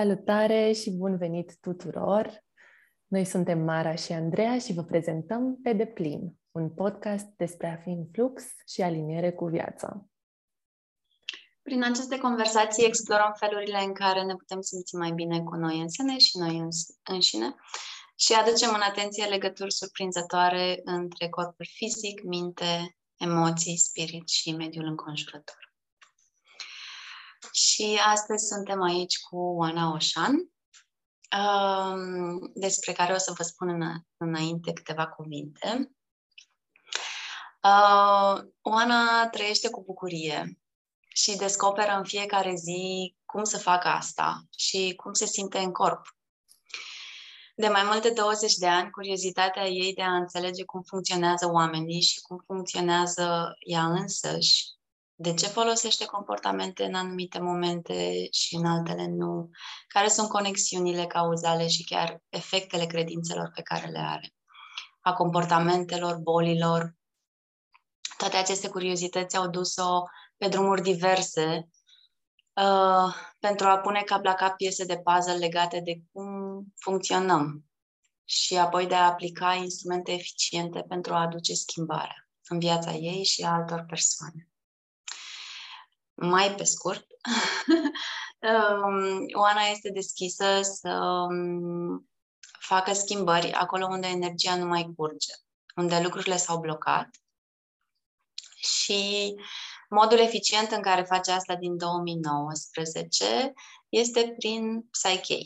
Salutare și bun venit tuturor! Noi suntem Mara și Andreea și vă prezentăm Pe deplin, un podcast despre a fi în flux și aliniere cu viața. Prin aceste conversații explorăm felurile în care ne putem simți mai bine cu noi însene și noi înșine și aducem în atenție legături surprinzătoare între corpul fizic, minte, emoții, spirit și mediul înconjurător. Și astăzi suntem aici cu Oana Oșan, um, despre care o să vă spun în, înainte câteva cuvinte. Uh, Oana trăiește cu bucurie și descoperă în fiecare zi cum să facă asta și cum se simte în corp. De mai mult de 20 de ani, curiozitatea ei de a înțelege cum funcționează oamenii și cum funcționează ea însăși de ce folosește comportamente în anumite momente și în altele nu, care sunt conexiunile cauzale și chiar efectele credințelor pe care le are, a comportamentelor, bolilor. Toate aceste curiozități au dus-o pe drumuri diverse uh, pentru a pune cap la cap piese de puzzle legate de cum funcționăm și apoi de a aplica instrumente eficiente pentru a aduce schimbarea în viața ei și a altor persoane mai pe scurt, um, Oana este deschisă să um, facă schimbări acolo unde energia nu mai curge, unde lucrurile s-au blocat. Și modul eficient în care face asta din 2019 este prin Psyche,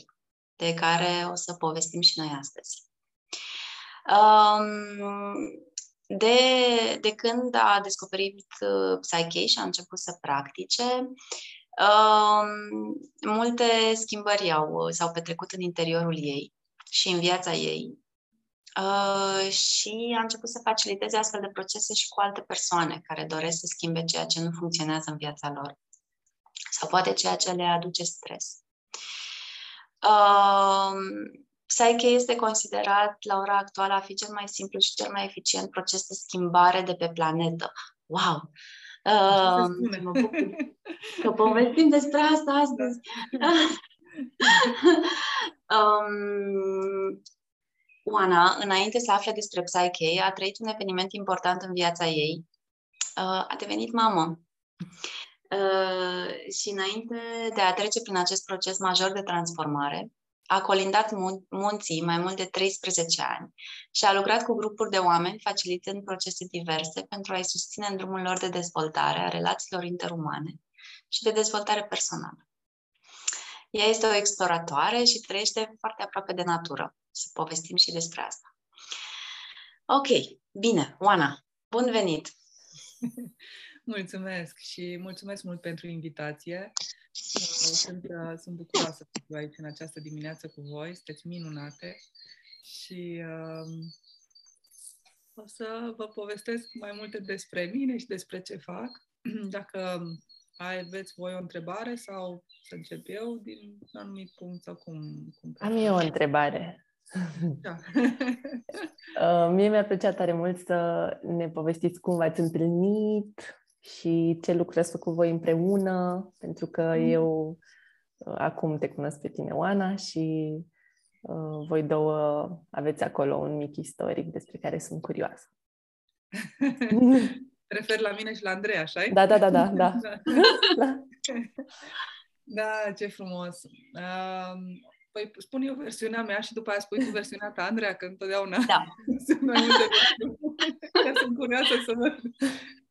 de care o să povestim și noi astăzi. Um, de, de când a descoperit uh, Psyche și a început să practice, uh, multe schimbări au, s-au petrecut în interiorul ei și în viața ei uh, și a început să faciliteze astfel de procese și cu alte persoane care doresc să schimbe ceea ce nu funcționează în viața lor sau poate ceea ce le aduce stres. Uh, Psyche este considerat la ora actuală a fi cel mai simplu și cel mai eficient proces de schimbare de pe planetă. Wow! Uh, că povestim despre asta astăzi. um, Oana, înainte să afle despre Psyche, a trăit un eveniment important în viața ei. Uh, a devenit mamă. Uh, și înainte de a trece prin acest proces major de transformare, a colindat munții mai mult de 13 ani și a lucrat cu grupuri de oameni, facilitând procese diverse pentru a-i susține în drumul lor de dezvoltare a relațiilor interumane și de dezvoltare personală. Ea este o exploratoare și trăiește foarte aproape de natură. Să povestim și despre asta. Ok, bine, Oana, bun venit! Mulțumesc și mulțumesc mult pentru invitație. Sunt, uh, sunt bucuroasă să fiu aici în această dimineață cu voi. Sunteți minunate și uh, o să vă povestesc mai multe despre mine și despre ce fac. Dacă aveți voi o întrebare sau să încep eu din un anumit punct sau cum? cum Am eu o întrebare. Da. uh, mie mi-a plăcea tare mult să ne povestiți cum v-ați întâlnit, și ce lucruri ați făcut voi împreună, pentru că mm. eu uh, acum te cunosc pe tine, Oana, și uh, voi două aveți acolo un mic istoric despre care sunt curioasă. Refer la mine și la Andrei, așa Da, da, da, da. Da, da. da ce frumos. Uh, Păi spun eu versiunea mea și după aia spui tu versiunea ta, Andreea, că întotdeauna da. sunt mai multe versiuni. sunt curioasă să văd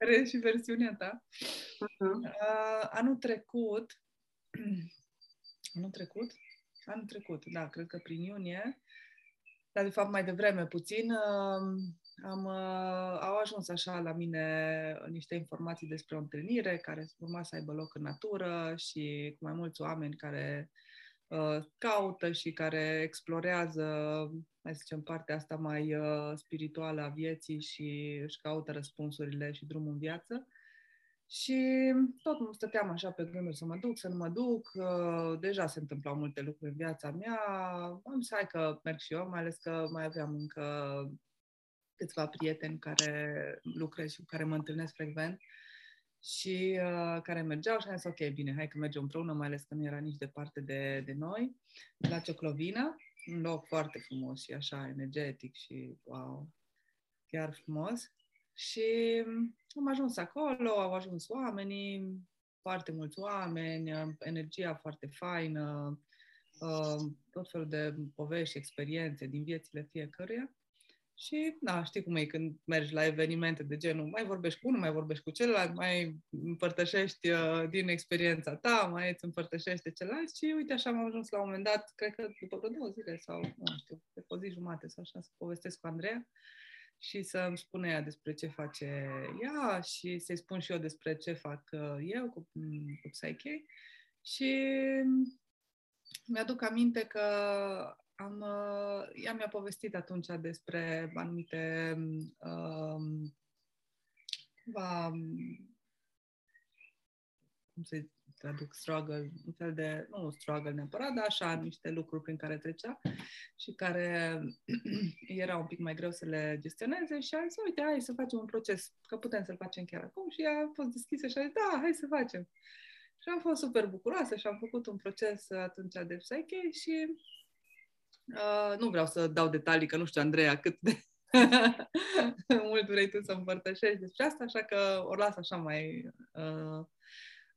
care și versiunea ta. Uh-huh. Uh, anul trecut, anul trecut? Anul trecut, da, cred că prin iunie, dar de fapt mai devreme puțin, uh, am, uh, au ajuns așa la mine niște informații despre o întâlnire care urma să aibă loc în natură și cu mai mulți oameni care Uh, caută și care explorează, mai să zicem, partea asta mai uh, spirituală a vieții și își caută răspunsurile și drumul în viață. Și tot nu stăteam așa pe gânduri să mă duc, să nu mă duc. Uh, deja se întâmplau multe lucruri în viața mea. Am să hai că merg și eu, mai ales că mai aveam încă câțiva prieteni care lucrez și cu care mă întâlnesc frecvent și uh, care mergeau și am zis, ok, bine, hai că mergem împreună, mai ales că nu era nici departe de, de noi, la Cioclovina, un loc foarte frumos și așa energetic și wow, chiar frumos. Și am ajuns acolo, au ajuns oamenii, foarte mulți oameni, energia foarte faină, uh, tot felul de povești, experiențe din viețile fiecăruia. Și, da, știi cum e când mergi la evenimente de genul, mai vorbești cu unul, mai vorbești cu celălalt, mai împărtășești uh, din experiența ta, mai îți împărtășește celălalt și uite așa am ajuns la un moment dat, cred că după vreo două zile sau, nu știu, pe o zi jumate sau așa, să povestesc cu Andreea și să îmi spune ea despre ce face ea și să-i spun și eu despre ce fac uh, eu cu, mm, cu Psyche. Și mi-aduc aminte că am, uh, ea mi-a povestit atunci despre anumite um, cumva, cum să traduc struggle, un fel de, nu struggle neapărat, dar așa, niște lucruri prin care trecea și care era un pic mai greu să le gestioneze și a zis, uite, hai să facem un proces, că putem să-l facem chiar acum și ea a fost deschisă și a zis, da, hai să facem. Și am fost super bucuroasă și am făcut un proces atunci de psyche și uh, nu vreau să dau detalii, că nu știu, Andreea, cât de mult vrei tu să împărtășești despre asta, așa că o las așa mai uh,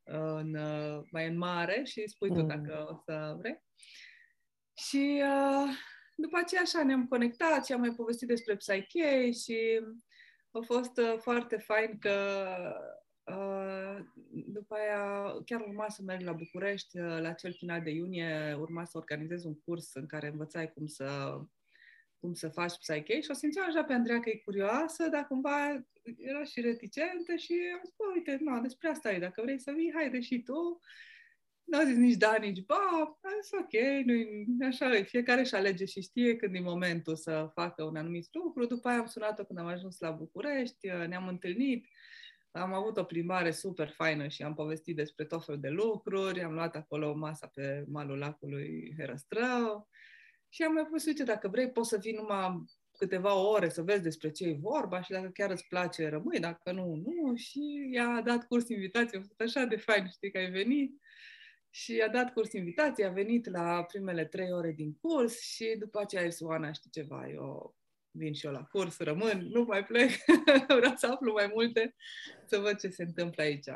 în, uh, mai în mare și spui tu mm. dacă o să vrei. Și uh, după aceea așa ne-am conectat și am mai povestit despre Psyche și a fost uh, foarte fain că uh, după aia chiar urma să merg la București uh, la cel final de iunie, urma să organizez un curs în care învățai cum să cum să faci psyche și o simțeam așa pe Andreea că e curioasă, dar cumva era și reticentă și am zis, uite, nu, despre asta e, dacă vrei să vii, haide și tu. Nu a zis nici da, nici ba, am zis, ok, nu așa e, fiecare și alege și știe când e momentul să facă un anumit lucru. După aia am sunat-o când am ajuns la București, ne-am întâlnit, am avut o plimbare super faină și am povestit despre tot felul de lucruri, am luat acolo masa pe malul lacului Herăstrău, și am mai pus, uite, dacă vrei, poți să vii numai câteva ore să vezi despre ce e vorba și dacă chiar îți place, rămâi, dacă nu, nu. Și i-a dat curs invitație, a fost așa de fain, știi, că ai venit. Și i-a dat curs invitație, a venit la primele trei ore din curs și după aceea a zis, Oana, știi ceva, eu vin și eu la curs, rămân, nu mai plec, vreau să aflu mai multe, să văd ce se întâmplă aici.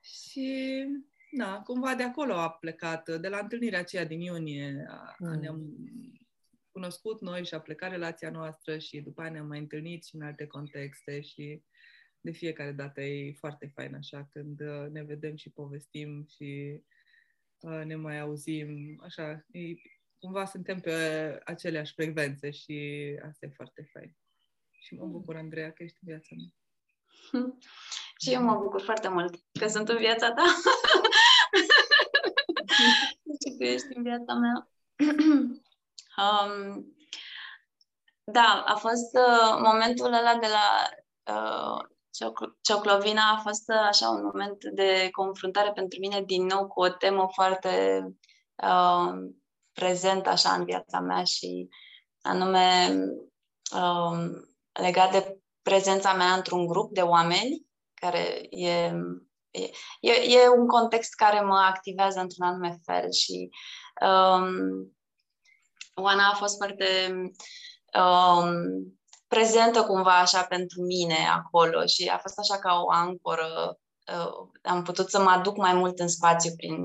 Și na, cumva de acolo a plecat, de la întâlnirea aceea din iunie, mm. ne-am cunoscut noi și a plecat relația noastră și după aia ne-am mai întâlnit și în alte contexte și de fiecare dată e foarte fain așa când uh, ne vedem și povestim și uh, ne mai auzim, așa, e, cumva suntem pe aceleași frecvențe și asta e foarte fain. Și mă mm. bucur, Andreea, că ești în viața mea. Și eu mă bucur foarte mult că sunt în viața ta. și că ești în viața mea. um, da, a fost uh, momentul ăla de la uh, Cioclovina a fost uh, așa un moment de confruntare pentru mine din nou cu o temă foarte uh, prezentă așa în viața mea și anume uh, legat de prezența mea într-un grup de oameni care e E, e un context care mă activează într-un anume fel și um, Oana a fost foarte um, prezentă cumva așa pentru mine acolo și a fost așa ca o ancoră. Uh, am putut să mă aduc mai mult în spațiu prin,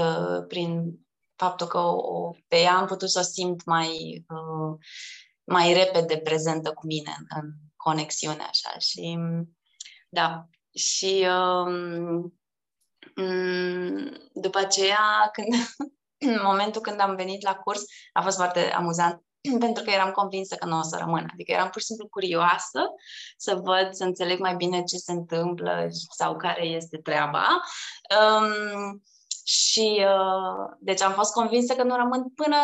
uh, prin faptul că o, pe ea am putut să o simt mai, uh, mai repede prezentă cu mine în conexiune așa și da, și um, după aceea, când, în momentul când am venit la curs, a fost foarte amuzant pentru că eram convinsă că nu o să rămân. Adică eram pur și simplu curioasă să văd, să înțeleg mai bine ce se întâmplă sau care este treaba. Um, și uh, deci am fost convinsă că nu rămân până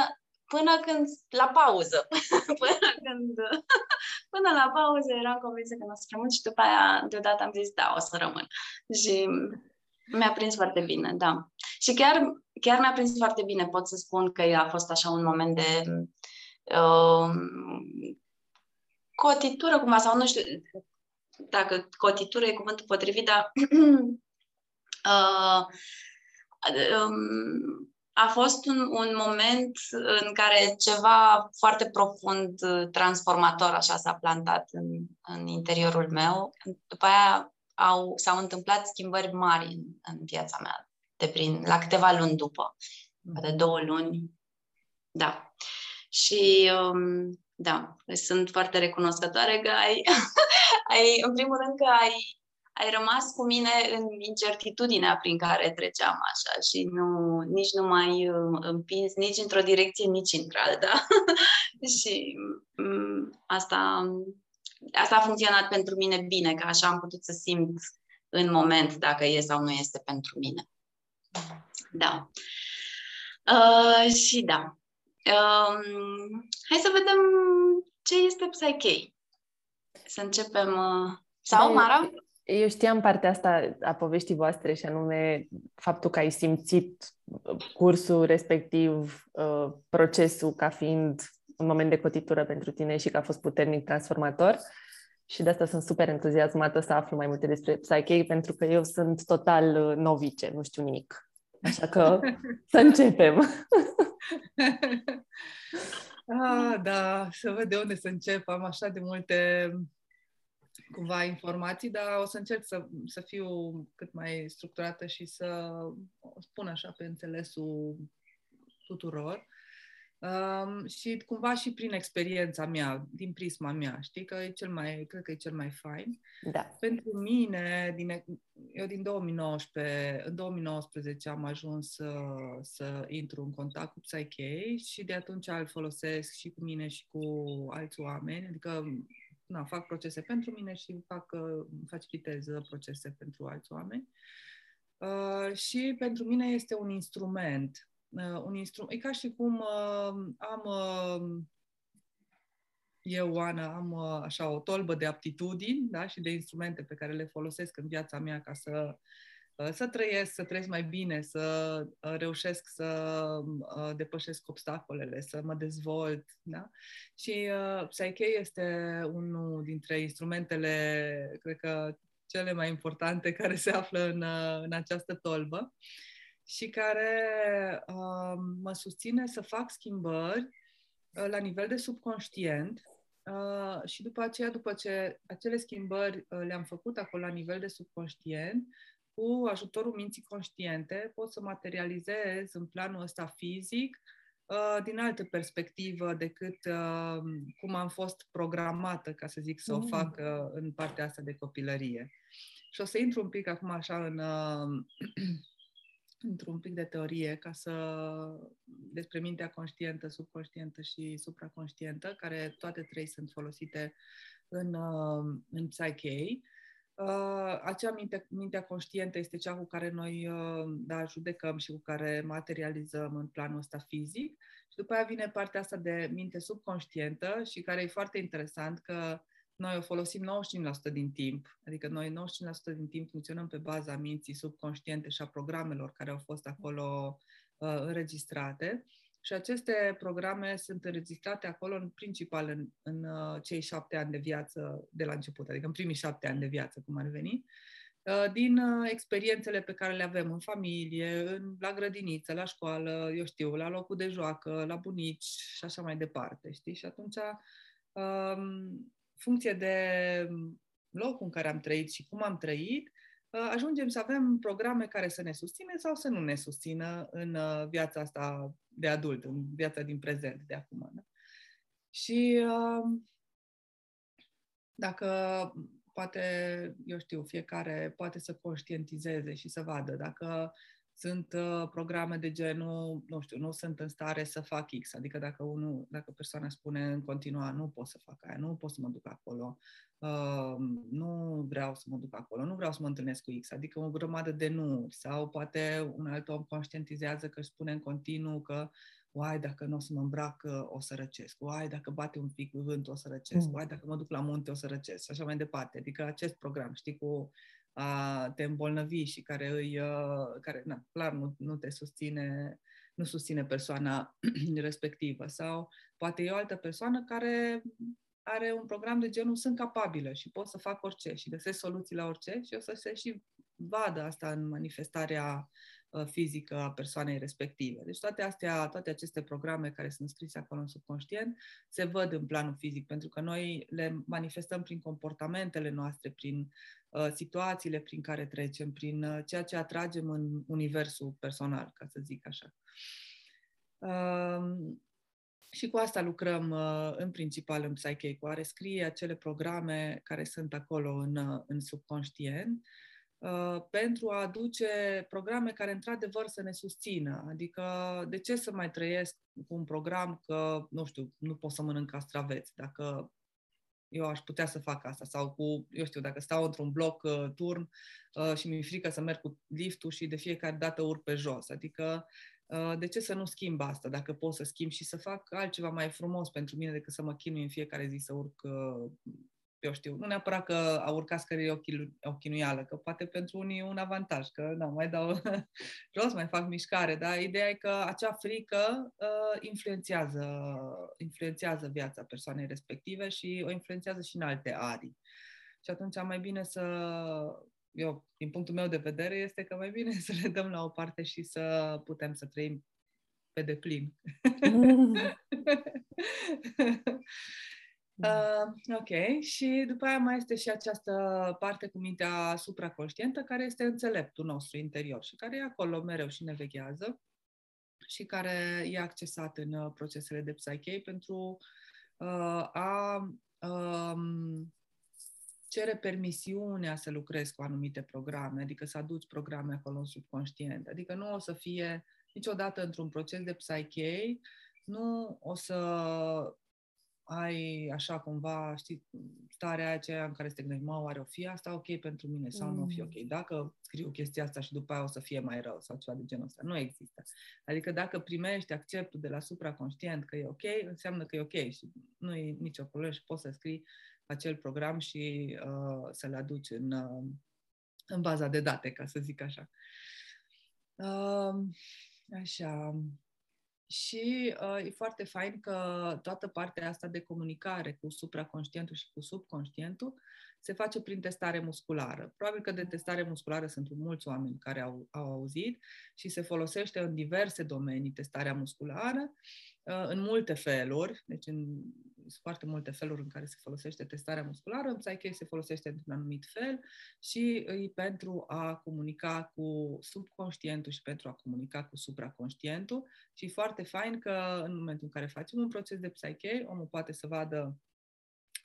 până când, la pauză, până când, până la pauză eram convinsă că nu o să rămân și după aia deodată am zis, da, o să rămân. Și mi-a prins foarte bine, da. Și chiar, chiar mi-a prins foarte bine, pot să spun că a fost așa un moment de uh, cotitură cumva, sau nu știu, dacă cotitură e cuvântul potrivit, dar uh, um, a fost un, un moment în care ceva foarte profund transformator așa s-a plantat în, în interiorul meu. După aia au, s-au întâmplat schimbări mari în, în viața mea, de prin, la câteva luni după, de două luni. Da. Și um, da, sunt foarte recunoscătoare că ai, ai, în primul rând că ai, ai rămas cu mine în incertitudinea prin care treceam așa și nu, nici nu mai uh, împins nici într-o direcție, nici într-alta. și um, asta, asta a funcționat pentru mine bine, că așa am putut să simt în moment dacă e sau nu este pentru mine. Da. Uh, și da, Um, hai să vedem ce este Psyche. Să începem. Uh... Sau, Mara? Eu știam partea asta a poveștii voastre și anume faptul că ai simțit cursul respectiv, uh, procesul ca fiind un moment de cotitură pentru tine și că a fost puternic transformator. Și de asta sunt super entuziasmată să aflu mai multe despre Psyche, pentru că eu sunt total uh, novice, nu știu nimic. Așa că să începem. ah, da, să văd de unde să încep. Am așa de multe cumva informații, dar o să încerc să, să fiu cât mai structurată și să spun așa pe înțelesul tuturor. Um, și cumva și prin experiența mea, din prisma mea, știi, că e cel mai, cred că e cel mai fain. Da. Pentru mine, din, eu din 2019, în 2019 am ajuns să, să intru în contact cu Psyche și de atunci îl folosesc și cu mine și cu alți oameni, adică na, fac procese pentru mine și fac, facilitez procese pentru alți oameni. Uh, și pentru mine este un instrument uh, un instrument. E ca și cum uh, am uh, eu, Ana, am uh, așa o tolbă de aptitudini da? și de instrumente pe care le folosesc în viața mea ca să, uh, să trăiesc, să trăiesc mai bine, să uh, reușesc să uh, depășesc obstacolele, să mă dezvolt. Da? Și uh, Psyche este unul dintre instrumentele, cred că, cele mai importante care se află în, uh, în această tolbă și care uh, mă susține să fac schimbări uh, la nivel de subconștient uh, și după aceea, după ce acele schimbări uh, le-am făcut acolo la nivel de subconștient, cu ajutorul minții conștiente pot să materializez în planul ăsta fizic uh, din altă perspectivă decât uh, cum am fost programată, ca să zic, să mm. o fac uh, în partea asta de copilărie. Și o să intru un pic acum așa în, uh, într-un pic de teorie ca să despre mintea conștientă, subconștientă și supraconștientă, care toate trei sunt folosite în, uh, în Psyche. Uh, acea minte, mintea conștientă este cea cu care noi uh, da, judecăm și cu care materializăm în planul ăsta fizic. Și după aia vine partea asta de minte subconștientă și care e foarte interesant că noi o folosim 95% din timp, adică noi 95% din timp funcționăm pe baza minții subconștiente și a programelor care au fost acolo uh, înregistrate. Și aceste programe sunt înregistrate acolo în principal în, în uh, cei șapte ani de viață de la început, adică în primii șapte ani de viață, cum ar veni, uh, din uh, experiențele pe care le avem în familie, în, la grădiniță, la școală, eu știu, la locul de joacă, la bunici și așa mai departe, știi? Și atunci um, funcție de locul în care am trăit și cum am trăit, uh, ajungem să avem programe care să ne susțină sau să nu ne susțină în uh, viața asta de adult, în viața din prezent, de acum. Da? Și uh, dacă poate, eu știu, fiecare poate să conștientizeze și să vadă dacă sunt uh, programe de genul, nu știu, nu sunt în stare să fac X, adică dacă unul, dacă persoana spune în continua, nu pot să fac aia, nu pot să mă duc acolo, uh, nu vreau să mă duc acolo, nu vreau să mă întâlnesc cu X, adică o grămadă de nu, sau poate un alt om conștientizează că își spune în continuu că uai, dacă nu o să mă îmbrac, o să răcesc, uai, dacă bate un pic vânt, o să răcesc, mm. uai, dacă mă duc la munte, o să răcesc, și așa mai departe. Adică acest program, știi, cu a te îmbolnăvi și care îi, care, na, clar, nu, nu te susține, nu susține persoana respectivă. Sau poate e o altă persoană care are un program de genul sunt capabilă și pot să fac orice și găsesc soluții la orice și o să se și vadă asta în manifestarea uh, fizică a persoanei respective. Deci toate astea, toate aceste programe care sunt scrise acolo în subconștient se văd în planul fizic, pentru că noi le manifestăm prin comportamentele noastre, prin uh, situațiile prin care trecem, prin uh, ceea ce atragem în universul personal, ca să zic așa. Uh, și cu asta lucrăm uh, în principal în Psyche, cu a rescrie acele programe care sunt acolo în, uh, în subconștient, uh, pentru a aduce programe care într-adevăr să ne susțină. Adică, de ce să mai trăiesc cu un program că, nu știu, nu pot să mănânc castraveți, dacă eu aș putea să fac asta. Sau cu, eu știu, dacă stau într-un bloc uh, turn uh, și mi-e frică să merg cu liftul și de fiecare dată urc pe jos. Adică Uh, de ce să nu schimb asta, dacă pot să schimb și să fac altceva mai frumos pentru mine decât să mă chinui în fiecare zi să urc, uh, eu știu, nu neapărat că a urcat scării o, o chinuială, că poate pentru unii e un avantaj, că nu, mai dau jos, mai fac mișcare, dar ideea e că acea frică uh, influențează, influențează viața persoanei respective și o influențează și în alte arii. Și atunci mai bine să eu, din punctul meu de vedere, este că mai bine să le dăm la o parte și să putem să trăim pe deplin. Mm. uh, ok, și după aia mai este și această parte cu mintea supraconștientă, care este înțeleptul nostru interior și care e acolo mereu și ne veghează și care e accesat în uh, procesele de psyche pentru uh, a um, cere permisiunea să lucrezi cu anumite programe, adică să aduci programe acolo în subconștient. Adică nu o să fie niciodată într-un proces de psyche, nu o să ai așa cumva, știi, starea aceea în care te gândești, mă, oare o fi asta ok pentru mine sau mm. nu o fi mm. ok? Dacă scriu chestia asta și după aia o să fie mai rău sau ceva de genul ăsta. Nu există. Adică dacă primești acceptul de la supraconștient că e ok, înseamnă că e ok și nu e nicio problemă și poți să scrii acel program și uh, să-l aduci în, uh, în baza de date, ca să zic așa. Uh, așa. Și uh, e foarte fain că toată partea asta de comunicare cu supraconștientul și cu subconștientul se face prin testare musculară. Probabil că de testare musculară sunt mulți oameni care au, au auzit și se folosește în diverse domenii testarea musculară, uh, în multe feluri, deci în, sunt foarte multe feluri în care se folosește testarea musculară, în Psyche se folosește într-un anumit fel și e pentru a comunica cu subconștientul și pentru a comunica cu supraconștientul și e foarte fain că în momentul în care facem un proces de Psyche, omul poate să vadă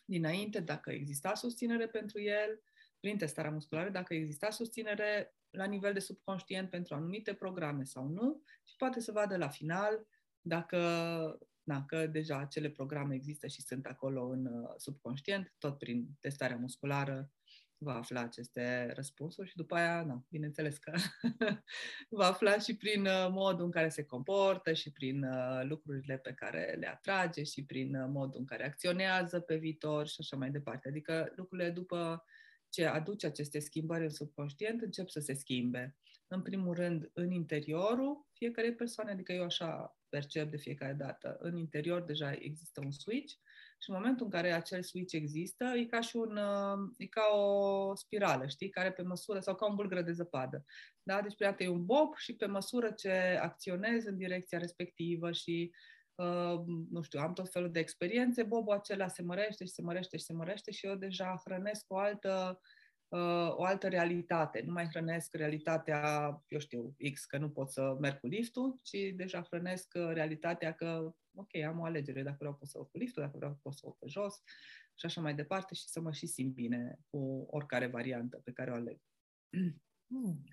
dinainte dacă exista susținere pentru el, prin testarea musculară, dacă exista susținere la nivel de subconștient pentru anumite programe sau nu și poate să vadă la final dacă na, că deja acele programe există și sunt acolo în uh, subconștient, tot prin testarea musculară va afla aceste răspunsuri și după aia, na, bineînțeles că va afla și prin uh, modul în care se comportă și prin uh, lucrurile pe care le atrage și prin uh, modul în care acționează pe viitor și așa mai departe. Adică lucrurile după ce aduce aceste schimbări în subconștient încep să se schimbe. În primul rând, în interiorul fiecare persoane, adică eu așa percep de fiecare dată. În interior deja există un switch și în momentul în care acel switch există, e ca și un, uh, e ca o spirală, știi, care pe măsură, sau ca un bulgăre de zăpadă. Da? Deci, practic, e un bob și pe măsură ce acționez în direcția respectivă și Uh, nu știu, am tot felul de experiențe, bobul acela se mărește și se mărește și se mărește și eu deja hrănesc o altă uh, o altă realitate. Nu mai hrănesc realitatea, eu știu, X, că nu pot să merg cu liftul, ci deja hrănesc uh, realitatea că, ok, am o alegere, dacă vreau pot să urc cu liftul, dacă vreau pot să urc pe jos și așa mai departe și să mă și simt bine cu oricare variantă pe care o aleg. Hmm.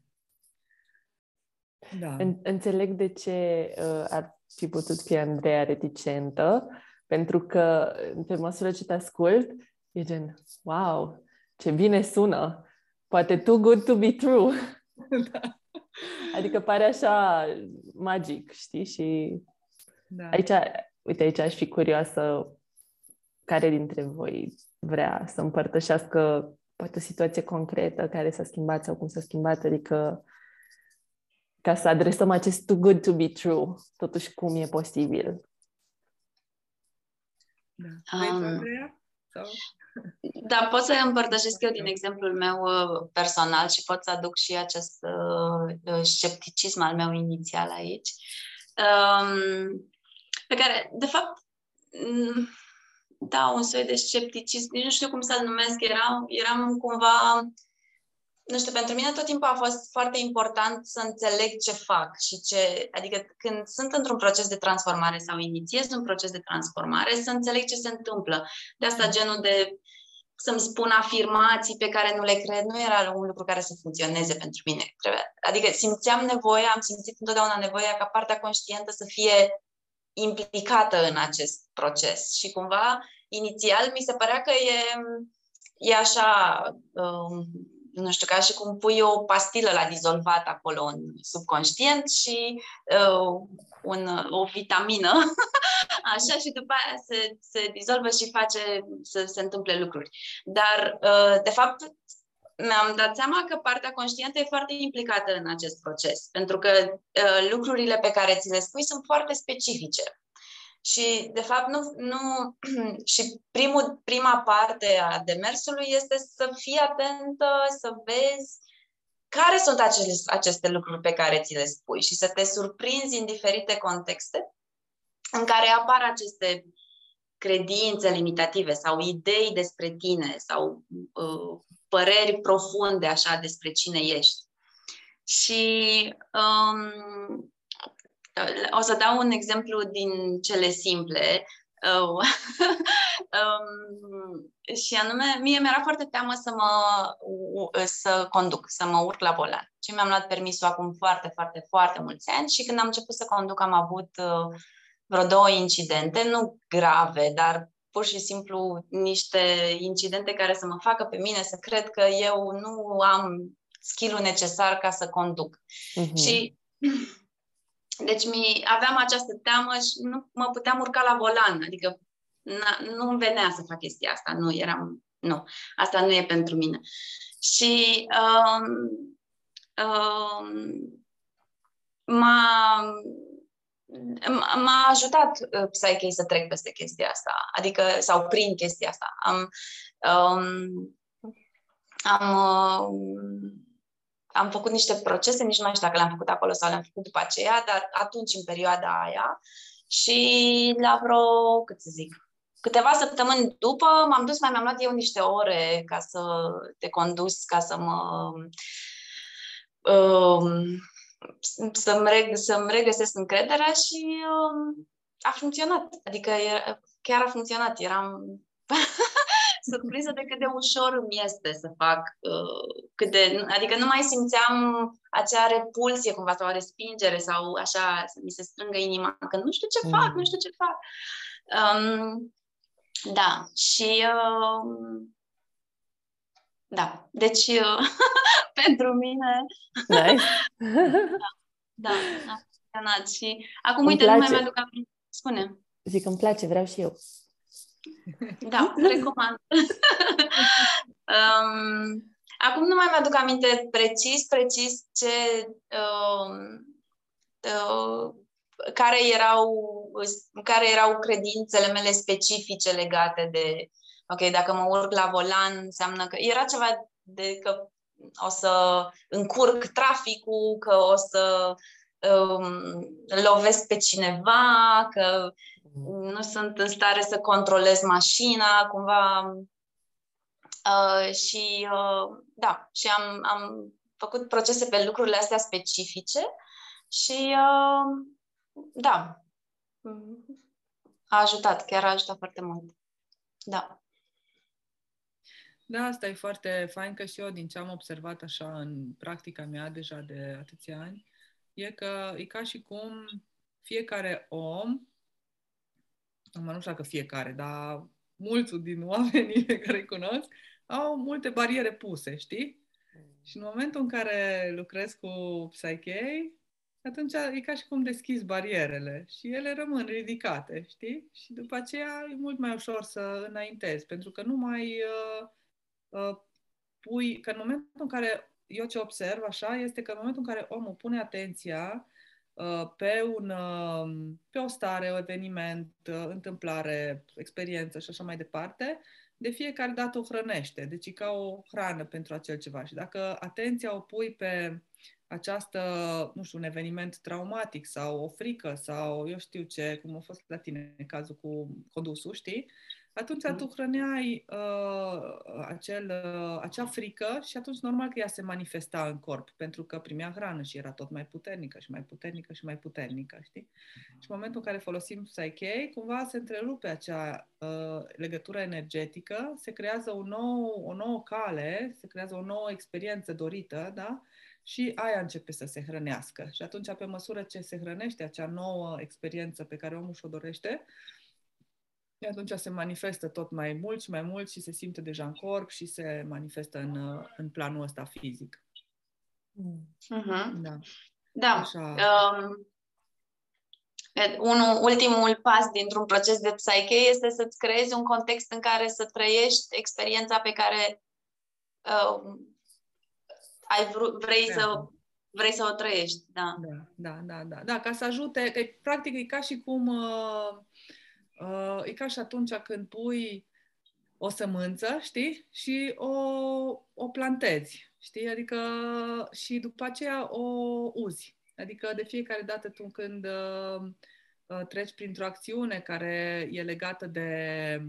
Da. În, înțeleg de ce uh, ar fi putut fi Andreea reticentă, pentru că pe măsură ce te ascult, e gen, wow, ce bine sună! Poate too good to be true. Da. Adică pare așa magic, știi? Și da. aici, uite, aici aș fi curioasă care dintre voi vrea să împărtășească poate o situație concretă care s-a schimbat sau cum s-a schimbat, adică ca să adresăm acest too good to be true, totuși cum e posibil. Da. Um, Sau... Da, pot să împărtășesc eu din exemplul meu uh, personal și pot să aduc și acest uh, scepticism al meu inițial aici. Um, pe care, de fapt, mm, da, un soi de scepticism, nici nu știu cum să-l numesc, eram, eram cumva nu știu, pentru mine tot timpul a fost foarte important să înțeleg ce fac și ce, adică când sunt într-un proces de transformare sau inițiez un proces de transformare, să înțeleg ce se întâmplă. De asta genul de să-mi spun afirmații pe care nu le cred, nu era un lucru care să funcționeze pentru mine. Adică simțeam nevoia, am simțit întotdeauna nevoia ca partea conștientă să fie implicată în acest proces. Și cumva, inițial, mi se părea că e, e așa, um, nu știu, ca și cum pui o pastilă la dizolvat acolo în subconștient și uh, un, o vitamină, așa, și după aia se, se dizolvă și face să se întâmple lucruri. Dar, uh, de fapt, mi-am dat seama că partea conștientă e foarte implicată în acest proces, pentru că uh, lucrurile pe care ți le spui sunt foarte specifice. Și, de fapt, nu, nu și primul, prima parte a demersului este să fii atentă, să vezi care sunt acele, aceste lucruri pe care ți le spui și să te surprinzi în diferite contexte în care apar aceste credințe limitative sau idei despre tine sau uh, păreri profunde așa despre cine ești. Și um, o să dau un exemplu din cele simple. Uh, um, și anume, mie mi-era foarte teamă să mă să conduc, să mă urc la volan. Și mi-am luat permisul acum foarte, foarte, foarte mulți ani și când am început să conduc am avut uh, vreo două incidente, nu grave, dar pur și simplu niște incidente care să mă facă pe mine să cred că eu nu am skill necesar ca să conduc. Uh-huh. Și deci mi, aveam această teamă și nu mă puteam urca la volan, adică nu îmi venea să fac chestia asta, nu eram, nu, asta nu e pentru mine. Și um, um, m-a, m-a ajutat uh, Psyche să trec peste chestia asta, adică, sau prin chestia asta. Am, um, am uh, am făcut niște procese, nici nu mai știu dacă le-am făcut acolo sau le-am făcut după aceea, dar atunci, în perioada aia, și la vreo, cât să zic, câteva săptămâni după, m-am dus, mai mi-am luat eu niște ore ca să te condus, ca să mă... Um, să-mi, reg- să-mi regăsesc încrederea și um, a funcționat. Adică e, chiar a funcționat. Eram surprinsă de cât de ușor îmi este să fac, uh, cât de, adică nu mai simțeam acea repulsie cumva sau o respingere sau așa să mi se strângă inima, că nu știu ce fac, mm. nu știu ce fac. Um, da, și uh, da, deci uh, pentru mine nice. da, da, a funcționat și acum îmi uite, place. nu mai mi-aduc aminte. Spune. Zic, îmi place, vreau și eu. Da, recomand. um, acum nu mai mi-aduc aminte precis, precis ce um, uh, care erau care erau credințele mele specifice legate de ok, dacă mă urc la volan înseamnă că era ceva de că o să încurc traficul, că o să um, lovesc pe cineva, că nu sunt în stare să controlez mașina, cumva. Uh, și uh, da, și am, am făcut procese pe lucrurile astea specifice și uh, da, a ajutat, chiar a ajutat foarte mult. Da. Da, asta e foarte fain că și eu, din ce am observat așa în practica mea deja de atâția ani, e că e ca și cum fiecare om acum nu știu dacă fiecare, dar mulți din oamenii pe care îi cunosc au multe bariere puse, știi? Și în momentul în care lucrez cu Psyche, atunci e ca și cum deschizi barierele și ele rămân ridicate, știi? Și după aceea e mult mai ușor să înaintezi, pentru că nu mai uh, uh, pui, că în momentul în care eu ce observ așa este că în momentul în care omul pune atenția Uh, pe, un, um, pe o stare, o eveniment, uh, întâmplare, experiență și așa mai departe, de fiecare dată o hrănește. Deci e ca o hrană pentru acel ceva. Și dacă atenția o pui pe această, nu știu, un eveniment traumatic sau o frică sau eu știu ce, cum a fost la tine cazul cu condusul, știi? Atunci mm. tu hrăneai uh, acel, uh, acea frică și atunci normal că ea se manifesta în corp, pentru că primea hrană și era tot mai puternică și mai puternică și mai puternică, știi? Și în momentul în care folosim Psyche, cumva se întrerupe acea uh, legătură energetică, se creează o nouă, o nouă cale, se creează o nouă experiență dorită, da? Și aia începe să se hrănească. Și atunci, pe măsură ce se hrănește acea nouă experiență pe care omul și-o dorește, atunci se manifestă tot mai mult și mai mult și se simte deja în corp și se manifestă în, în planul ăsta fizic. Uh-huh. Da. Da. Așa. Um, unul, ultimul pas dintr-un proces de psyche este să-ți creezi un context în care să trăiești experiența pe care uh, ai vr- vrei, da. să, vrei să o trăiești. Da. Da, da, da, da. da ca să ajute, că practic e ca și cum uh, Uh, e ca și atunci când pui o sămânță, știi? Și o, o plantezi, știi? Adică și după aceea o uzi. Adică de fiecare dată tu când uh, uh, treci printr-o acțiune care e legată de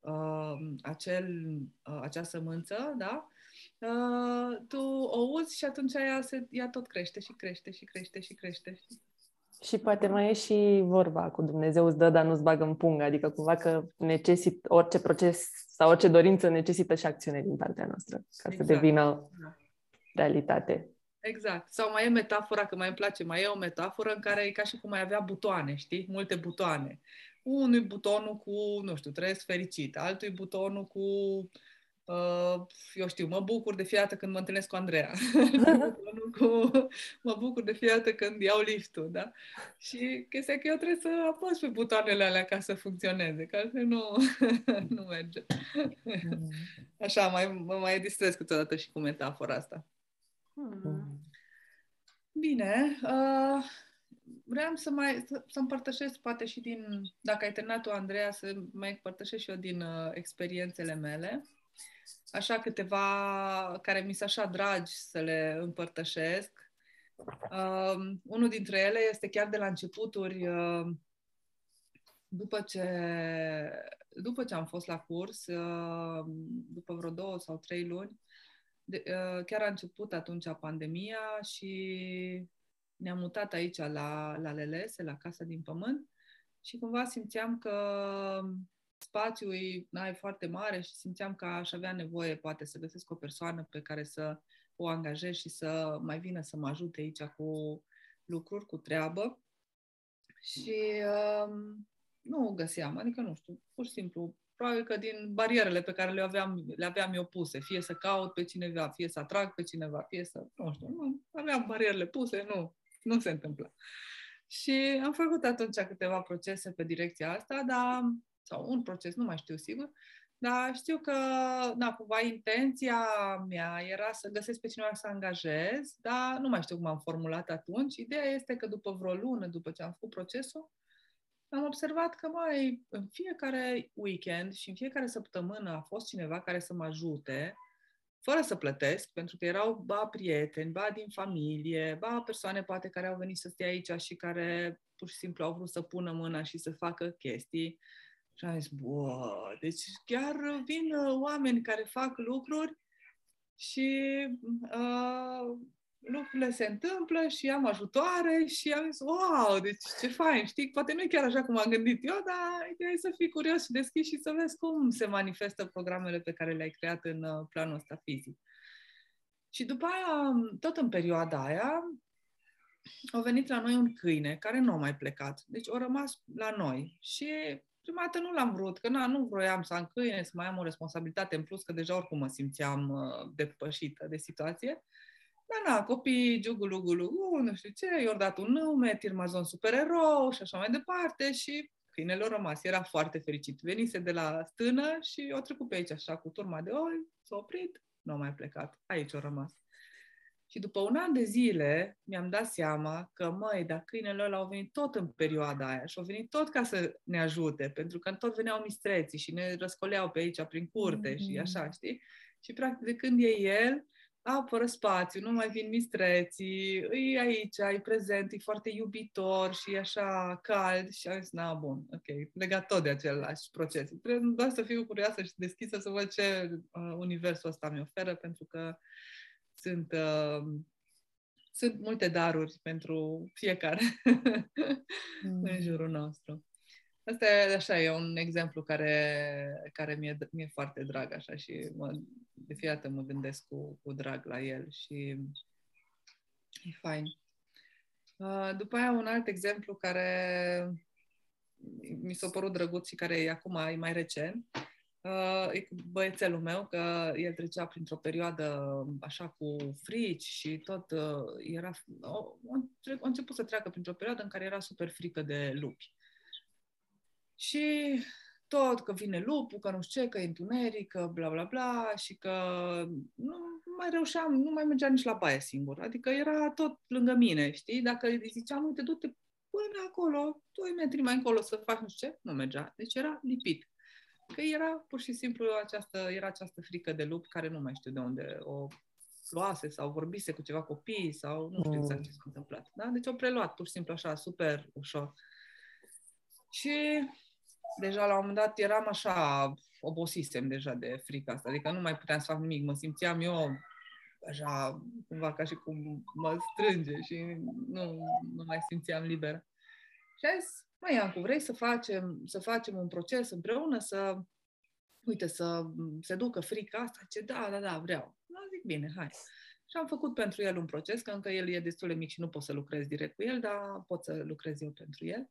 uh, acel, uh, acea sămânță, da? Uh, tu o uzi și atunci ea, se, ea tot crește și crește și crește și crește, știi? Și poate mai e și vorba cu Dumnezeu îți dă, dar nu-ți bagă în pungă, adică cumva că necesită orice proces sau orice dorință necesită și acțiune din partea noastră ca exact. să devină da. realitate. Exact. Sau mai e metafora, că mai îmi place, mai e o metaforă în care e ca și cum mai avea butoane, știi? Multe butoane. Unul butonul cu, nu știu, trăiesc fericit, altul butonul cu Uh, eu știu, mă bucur de fiată când mă întâlnesc cu Andreea. cu, mă bucur de fiată când iau liftul, da? Și chestia că eu trebuie să apăs pe butoanele alea ca să funcționeze, că altfel nu, nu merge. Mm. Așa, mai, mă mai distrez câteodată și cu metafora asta. Mm. Bine, uh, vreau să mai să, să împărtășesc poate și din, dacă ai terminat tu, Andreea, să mai împărtășesc și eu din uh, experiențele mele așa câteva care mi sunt așa dragi să le împărtășesc. Uh, unul dintre ele este chiar de la începuturi, uh, după ce, după ce am fost la curs, uh, după vreo două sau trei luni, de, uh, chiar a început atunci pandemia și ne-am mutat aici la, la Lelese, la Casa din Pământ și cumva simțeam că spațiul e, na, e foarte mare și simțeam că aș avea nevoie poate să găsesc o persoană pe care să o angajez și să mai vină să mă ajute aici cu lucruri, cu treabă. Și um, nu o găseam, adică nu știu, pur și simplu, probabil că din barierele pe care le aveam, le aveam eu puse, fie să caut pe cineva, fie să atrag pe cineva, fie să, nu știu, nu, aveam barierele puse, nu, nu se întâmplă. Și am făcut atunci câteva procese pe direcția asta, dar sau un proces, nu mai știu sigur, dar știu că, da, cumva intenția mea era să găsesc pe cineva să angajez, dar nu mai știu cum am formulat atunci. Ideea este că după vreo lună, după ce am făcut procesul, am observat că mai în fiecare weekend și în fiecare săptămână a fost cineva care să mă ajute, fără să plătesc, pentru că erau ba prieteni, ba din familie, ba persoane poate care au venit să stea aici și care pur și simplu au vrut să pună mâna și să facă chestii. Și am zis, bă, deci chiar vin uh, oameni care fac lucruri și uh, lucrurile se întâmplă și am ajutoare și am zis, wow, deci ce fain, știi? Poate nu e chiar așa cum am gândit eu, dar ideea e să fii curios și deschis și să vezi cum se manifestă programele pe care le-ai creat în uh, planul ăsta fizic. Și după aia, tot în perioada aia, a venit la noi un câine care nu a mai plecat. Deci a rămas la noi. Și prima dată nu l-am vrut, că na, nu vroiam să am câine, să mai am o responsabilitate în plus, că deja oricum mă simțeam uh, depășită de situație. Da, na, copii, giugulu, gulu, uh, nu știu ce, i-au dat un nume, Tirmazon supererou și așa mai departe și câinele a rămas, era foarte fericit. Venise de la stână și o trecut pe aici așa cu turma de oi, s-a oprit, nu a mai plecat, aici a rămas. Și după un an de zile mi-am dat seama că, măi, dar câinele ăla au venit tot în perioada aia și au venit tot ca să ne ajute, pentru că tot veneau mistreții și ne răscoleau pe aici prin curte mm-hmm. și așa, știi? Și practic de când e el, apără spațiu, nu mai vin mistreții, e aici, e prezent, e foarte iubitor și e așa cald și am zis, na, bun, ok, legat tot de același proces. Trebuie doar să fiu curioasă și deschisă să văd ce uh, universul ăsta mi oferă, pentru că sunt, uh, sunt multe daruri pentru fiecare mm. în jurul nostru. Asta e, așa, e un exemplu care, care mi-e, mi-e foarte drag așa și mă, de fiecare dată mă gândesc cu, cu drag la el și e fain. Uh, după aia un alt exemplu care mi s-a părut drăguț și care e acum, e mai recent, uh, e cu băiețelul meu, că el trecea printr-o perioadă așa cu frici și tot uh, era, a, a început să treacă printr-o perioadă în care era super frică de lupi. Și tot că vine lupul, că nu știu ce, că e întuneric, că bla bla bla și că nu mai reușeam, nu mai mergeam nici la baie singur. Adică era tot lângă mine, știi? Dacă îi ziceam, uite, du-te până acolo, 2 metri mai încolo să faci nu știu ce, nu mergea. Deci era lipit. Că era pur și simplu această, era această frică de lup care nu mai știu de unde o luase sau vorbise cu ceva copii sau nu știu exact ce s-a întâmplat. Da? Deci o preluat pur și simplu așa, super ușor. Și deja la un moment dat eram așa, obosisem deja de frica asta, adică nu mai puteam să fac nimic, mă simțeam eu așa, cumva ca și cum mă strânge și nu, nu mai simțeam liberă. Și am zis, mai Iancu, vrei să facem, să facem un proces împreună, să, uite, să se ducă frica asta? Ce da, da, da, vreau. Nu zic, bine, hai. Și am făcut pentru el un proces, că încă el e destul de mic și nu pot să lucrez direct cu el, dar pot să lucrez eu pentru el.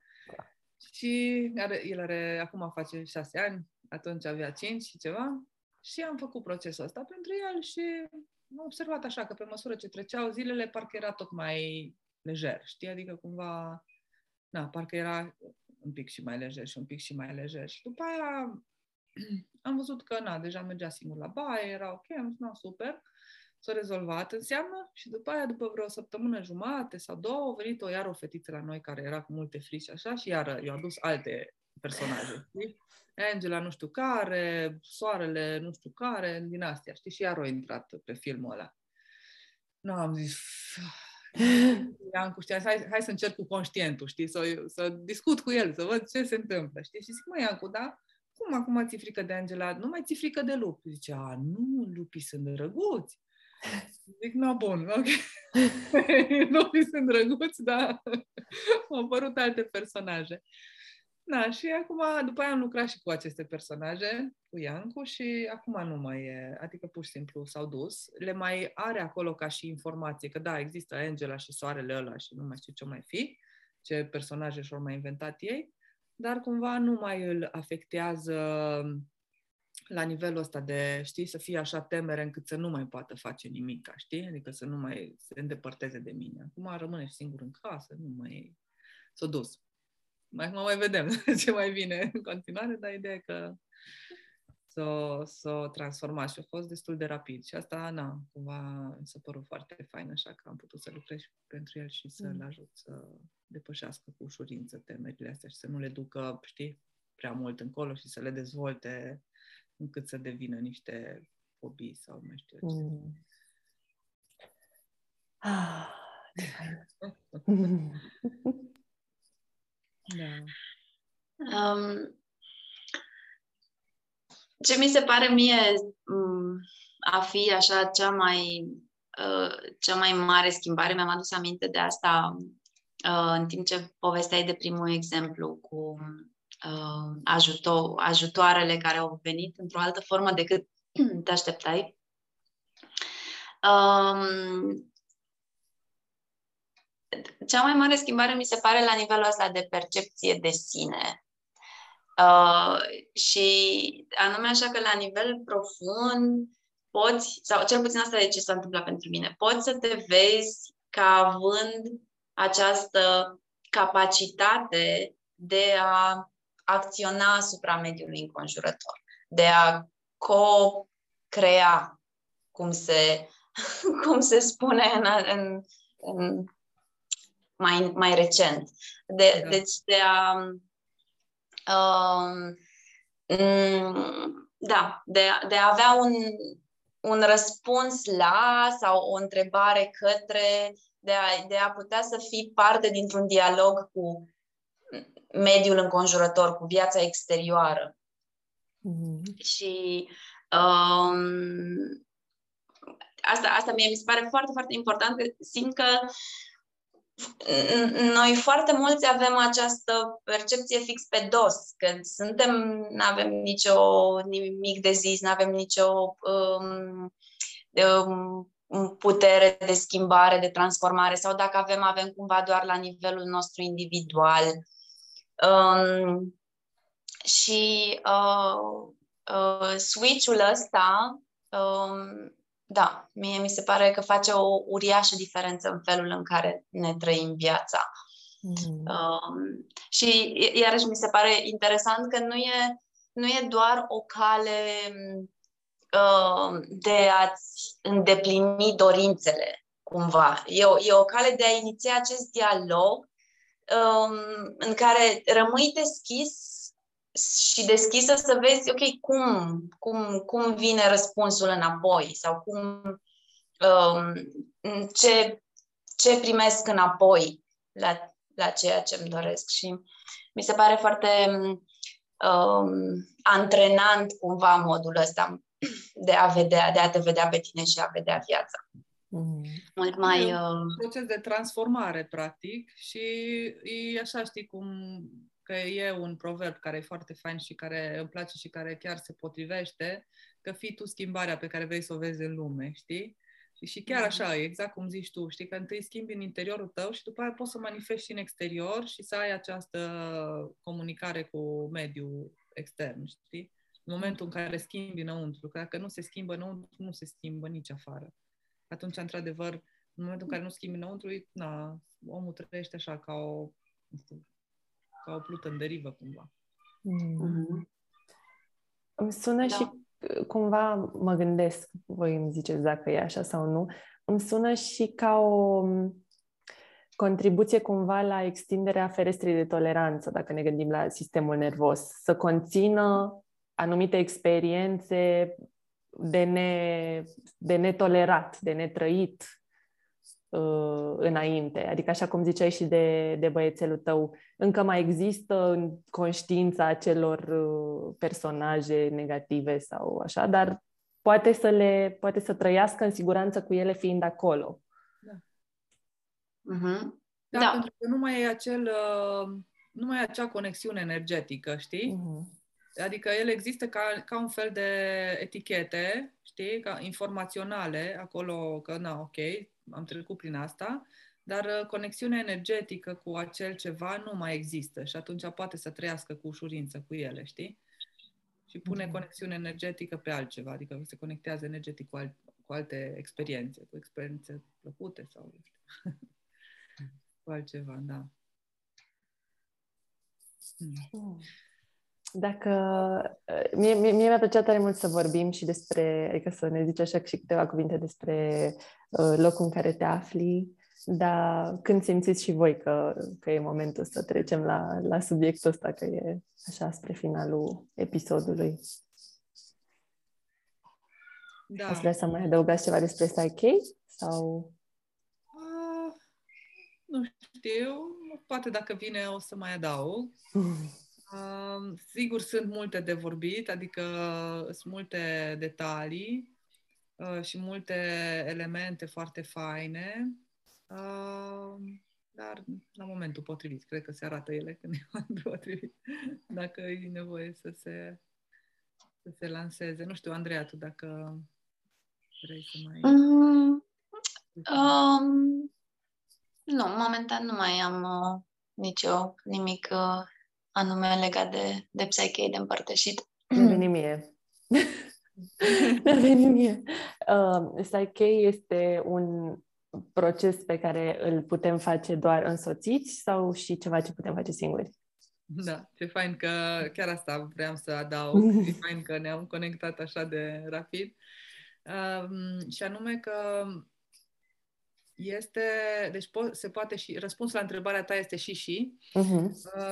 Și are, el are, acum face șase ani, atunci avea cinci și ceva. Și am făcut procesul ăsta pentru el și am observat așa că pe măsură ce treceau zilele, parcă era tot mai lejer, știi? Adică cumva, na, parcă era un pic și mai lejer și un pic și mai lejer. Și după aia am văzut că, na, deja mergea singur la baie, era ok, am zis, na, super s-a rezolvat, înseamnă și după aia, după vreo săptămână jumate sau două, a venit o iară o fetiță la noi care era cu multe frici așa și iară i-a adus alte personaje, știi? Angela nu știu care, Soarele nu știu care, din astea, știi? Și iar a intrat pe filmul ăla. Nu am zis, Iancu, știi, hai, hai să încerc cu conștientul, știi, să, să discut cu el, să văd ce se întâmplă, știi? Și zic, mă, Iancu, da? Cum acum ți frică de Angela? Nu mai ți frică de lupi? Zice, a, nu, lupii sunt drăguți. Zic, no, bun, ok. nu mi sunt drăguți, dar au apărut alte personaje. Da, și acum, după aia am lucrat și cu aceste personaje, cu Iancu, și acum nu mai e, adică pur și simplu s-au dus. Le mai are acolo ca și informație, că da, există Angela și soarele ăla și nu mai știu ce mai fi, ce personaje și-au mai inventat ei, dar cumva nu mai îl afectează la nivelul ăsta de, știi, să fie așa temere încât să nu mai poată face nimic, știi? Adică să nu mai se îndepărteze de mine. Acum rămâne singur în casă, nu mai s-a dus. Mai, mai vedem ce mai vine în continuare, dar ideea e că s-o, s-o transformat și a fost destul de rapid. Și asta, na, cumva mi s-a părut foarte fain, așa că am putut să lucrez pentru el și să-l mm. ajut să depășească cu ușurință temerile astea și să nu le ducă, știi, prea mult încolo și să le dezvolte încât să devină niște fobii sau nu știu ce. Mm. Ah, da. Um, ce mi se pare mie um, a fi așa cea mai uh, cea mai mare schimbare, mi-am adus aminte de asta uh, în timp ce povesteai de primul exemplu cu uh, ajuto, ajutoarele care au venit într-o altă formă decât te așteptai. Um, cea mai mare schimbare mi se pare la nivelul ăsta de percepție de sine. Uh, și anume așa că la nivel profund poți, sau cel puțin asta de ce s-a întâmplat pentru mine, poți să te vezi ca având această capacitate de a acționa asupra mediului înconjurător, de a co-crea cum se cum se spune în, în, în mai, mai recent. De, da. Deci de a uh, da, de, de a avea un, un răspuns la sau o întrebare către, de a, de a putea să fii parte dintr-un dialog cu mediul înconjurător, cu viața exterioară. Mm-hmm. Și um, asta, asta mie mi se pare foarte, foarte important, că simt că noi foarte mulți avem această percepție fix pe dos, că suntem, nu avem nicio nimic de zis, nu avem nicio um, um, putere de schimbare, de transformare, sau dacă avem, avem cumva doar la nivelul nostru individual. Um, și uh, uh, switch-ul ăsta um, da, mie mi se pare că face o uriașă diferență în felul în care ne trăim viața. Mm. Um, și iarăși mi se pare interesant că nu e, nu e doar o cale uh, de a-ți îndeplini dorințele, cumva. E o, e o cale de a iniția acest dialog um, în care rămâi deschis și deschisă să vezi, ok, cum, cum, cum vine răspunsul înapoi sau cum, um, ce, ce primesc înapoi la, la ceea ce îmi doresc. Și mi se pare foarte um, antrenant cumva modul ăsta de a vedea, de a te vedea pe tine și a vedea viața. Mm. Mult mai... Uh... un proces de transformare, practic, și e așa, știi, cum că e un proverb care e foarte fain și care îmi place și care chiar se potrivește, că fii tu schimbarea pe care vrei să o vezi în lume, știi? Și chiar mhm. așa, exact cum zici tu, știi, că întâi schimbi în interiorul tău și după aia poți să manifesti și în exterior și să ai această comunicare cu mediul extern, știi? În momentul în care schimbi înăuntru, că dacă nu se schimbă înăuntru, nu se schimbă nici afară. Atunci, într-adevăr, în momentul în care nu schimbi înăuntru, na, omul trăiește așa ca o, nu știu, ca o plută în derivă, cumva. Mm-hmm. Îmi sună da. și cumva mă gândesc, voi îmi ziceți dacă e așa sau nu, îmi sună și ca o contribuție cumva la extinderea ferestrii de toleranță, dacă ne gândim la sistemul nervos, să conțină anumite experiențe de, ne, de netolerat, de netrăit, uh, înainte. Adică, așa cum ziceai și de, de băiețelul tău, încă mai există în conștiința acelor uh, personaje negative sau așa, dar poate să le poate să trăiască în siguranță cu ele fiind acolo. Da. Uh-huh. Da, da, pentru că nu mai e acel uh, nu mai e acea conexiune energetică, știi? Uh-huh. Adică ele există ca, ca un fel de etichete, știi, ca informaționale, acolo că, na, ok, am trecut prin asta, dar uh, conexiunea energetică cu acel ceva nu mai există și atunci poate să trăiască cu ușurință cu ele, știi? Și pune mm-hmm. conexiune energetică pe altceva, adică se conectează energetic cu, al, cu alte experiențe, cu experiențe plăcute sau cu altceva, da. Hmm. Dacă uh, mie, mie, mie mi-a plăcea tare mult să vorbim și despre, adică să ne zici așa și câteva cuvinte despre uh, locul în care te afli, dar când simțiți și voi că, că e momentul să trecem la, la subiectul ăsta, că e așa spre finalul episodului. Da. Ați vrea să mai adăugați ceva despre Psyche? Sau... Uh, nu știu, poate dacă vine o să mai adaug. Uh, sigur, sunt multe de vorbit, adică sunt multe detalii uh, și multe elemente foarte faine, uh, dar la momentul potrivit. Cred că se arată ele când e momentul potrivit, dacă e nevoie să se, să se lanseze. Nu știu, Andreea, tu dacă vrei să mai... Mm, um, nu, momentan nu mai am uh, nicio nimic uh, anume legat de, de Psyche de împărtășit. Nu veni mie. Nu veni mie. Uh, Psyche este un proces pe care îl putem face doar însoțiți sau și ceva ce putem face singuri? Da, ce fain că chiar asta vreau să adaug. E fain că ne-am conectat așa de rapid. Um, și anume că este, deci po- se poate și, răspunsul la întrebarea ta este și și, uh-huh.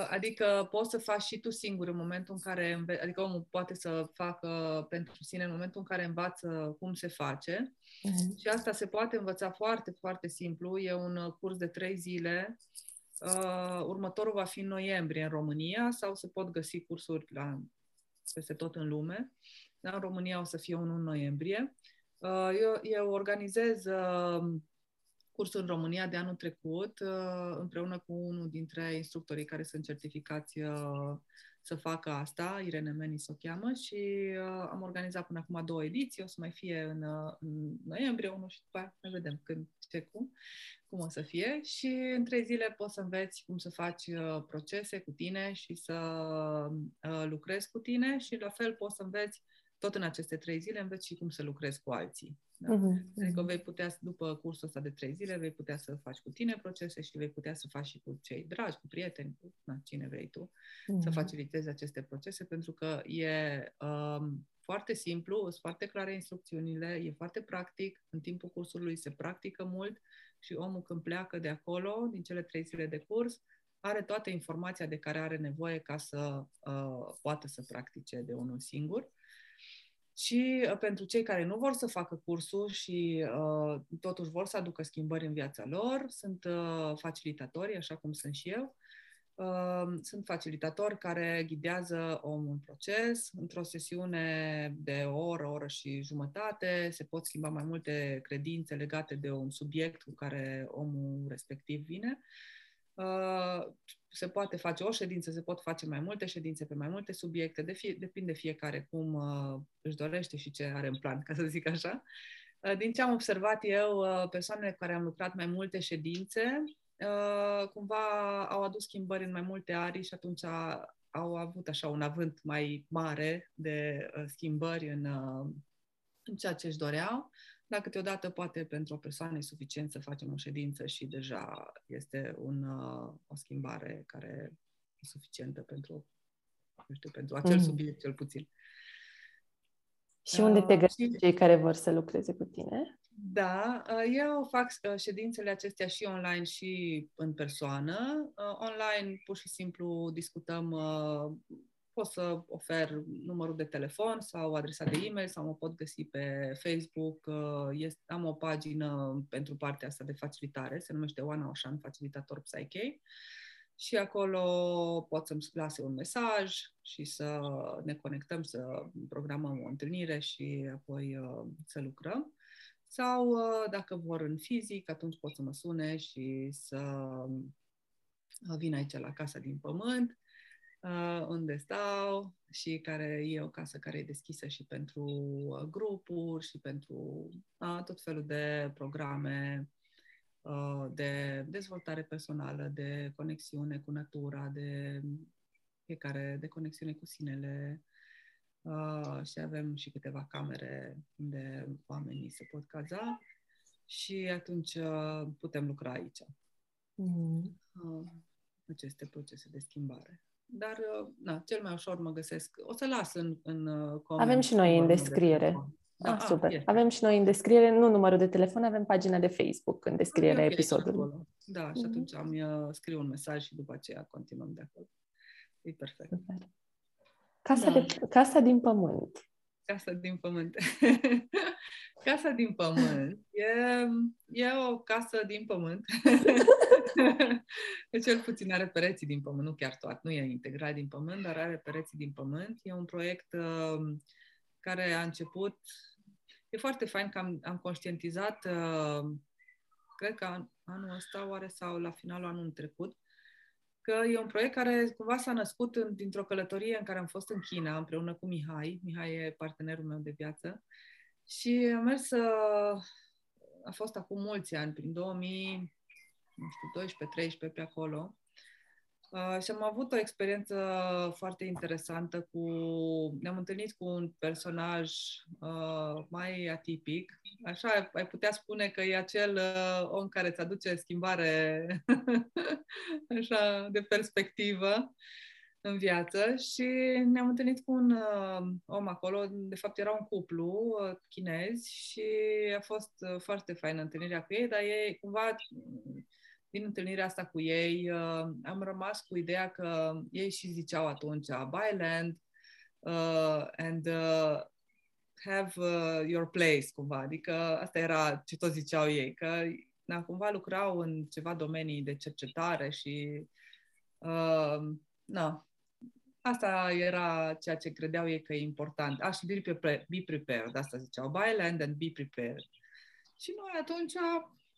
adică poți să faci și tu singur în momentul în care, înve- adică omul poate să facă pentru sine în momentul în care învață cum se face uh-huh. și asta se poate învăța foarte, foarte simplu, e un curs de trei zile, uh, următorul va fi în noiembrie în România sau se pot găsi cursuri la, peste tot în lume, dar în România o să fie unul în noiembrie. Uh, eu, eu organizez uh, cursul în România de anul trecut, uh, împreună cu unul dintre instructorii care sunt certificați uh, să facă asta, Irene Menis o cheamă, și uh, am organizat până acum două ediții, o să mai fie în, în noiembrie unul și după aia mai vedem când, ce, cum, cum o să fie. Și în trei zile poți să înveți cum să faci procese cu tine și să lucrezi cu tine și la fel poți să înveți tot în aceste trei zile înveți și cum să lucrezi cu alții. Da? Uh-huh. Adică vei putea, după cursul ăsta de trei zile, vei putea să faci cu tine procese și vei putea să faci și cu cei dragi, cu prieteni, cu na, cine vrei tu, uh-huh. să facilitezi aceste procese, pentru că e um, foarte simplu, sunt foarte clare instrucțiunile, e foarte practic, în timpul cursului se practică mult și omul când pleacă de acolo, din cele trei zile de curs, are toată informația de care are nevoie ca să uh, poată să practice de unul singur. Și uh, pentru cei care nu vor să facă cursul și uh, totuși vor să aducă schimbări în viața lor, sunt uh, facilitatori, așa cum sunt și eu. Uh, sunt facilitatori care ghidează omul în proces. Într-o sesiune de o oră, o oră și jumătate se pot schimba mai multe credințe legate de un subiect cu care omul respectiv vine. Uh, se poate face o ședință, se pot face mai multe ședințe pe mai multe subiecte, de fie, depinde fiecare cum uh, își dorește și ce are în plan, ca să zic așa. Uh, din ce am observat eu, uh, persoanele cu care am lucrat mai multe ședințe, uh, cumva au adus schimbări în mai multe arii și atunci au avut așa un avânt mai mare de uh, schimbări în, uh, în ceea ce își doreau dar câteodată poate pentru o persoană e suficient să facem o ședință și deja este un, uh, o schimbare care e suficientă pentru, nu știu, pentru acel mm. subiect cel puțin. Și unde te uh, găsești uh, cei care vor să lucreze cu tine? Da, uh, eu fac ședințele acestea și online și în persoană. Online, pur și simplu, discutăm pot să ofer numărul de telefon sau adresa de e-mail sau mă pot găsi pe Facebook. Uh, este, am o pagină pentru partea asta de facilitare, se numește Oana Oșan, facilitator Psyche. Și acolo pot să-mi lase un mesaj și să ne conectăm, să programăm o întâlnire și apoi uh, să lucrăm. Sau uh, dacă vor în fizic, atunci pot să mă sune și să vin aici la Casa din Pământ uh, unde stau și care e o casă care e deschisă și pentru uh, grupuri și pentru uh, tot felul de programe uh, de dezvoltare personală, de conexiune cu natura, de fiecare, de conexiune cu sinele. Uh, și avem și câteva camere unde oamenii se pot caza și atunci uh, putem lucra aici. Mm. Uh, aceste procese de schimbare. Dar, uh, na, cel mai ușor mă găsesc. O să las în, în uh, coment. Avem și noi în descriere. De da, ah, super. Este. Avem și noi în descriere, nu numărul de telefon, avem pagina de Facebook în descrierea okay, episodului. Da, și atunci mm-hmm. am uh, scriu un mesaj și după aceea continuăm de acolo. E perfect. Super. Casa, da. de, casa din pământ. Casa din pământ. casa din pământ e, e o casă din pământ. Cel puțin are pereții din pământ, nu chiar toate, nu e integral din pământ, dar are pereții din pământ. E un proiect uh, care a început. E foarte fain că am, am conștientizat, uh, cred că anul ăsta oare sau la finalul anului trecut, că e un proiect care cumva s-a născut în, dintr-o călătorie în care am fost în China împreună cu Mihai. Mihai e partenerul meu de viață. Și am mers, uh, a fost acum mulți ani, prin 2000, nu știu, 12-13 pe acolo. Uh, și am avut o experiență foarte interesantă cu... Ne-am întâlnit cu un personaj uh, mai atipic. Așa ai putea spune că e acel uh, om care îți aduce schimbare așa de perspectivă. în viață și ne-am întâlnit cu un uh, om acolo, de fapt era un cuplu uh, chinezi și a fost uh, foarte faină întâlnirea cu ei, dar ei cumva din întâlnirea asta cu ei uh, am rămas cu ideea că ei și ziceau atunci buy land uh, and uh, have uh, your place cumva, adică asta era ce tot ziceau ei, că na, cumva lucrau în ceva domenii de cercetare și uh, na, Asta era ceea ce credeau ei că e important. Aș be, prepared, be prepared, asta ziceau. Buy land and be prepared. Și noi atunci,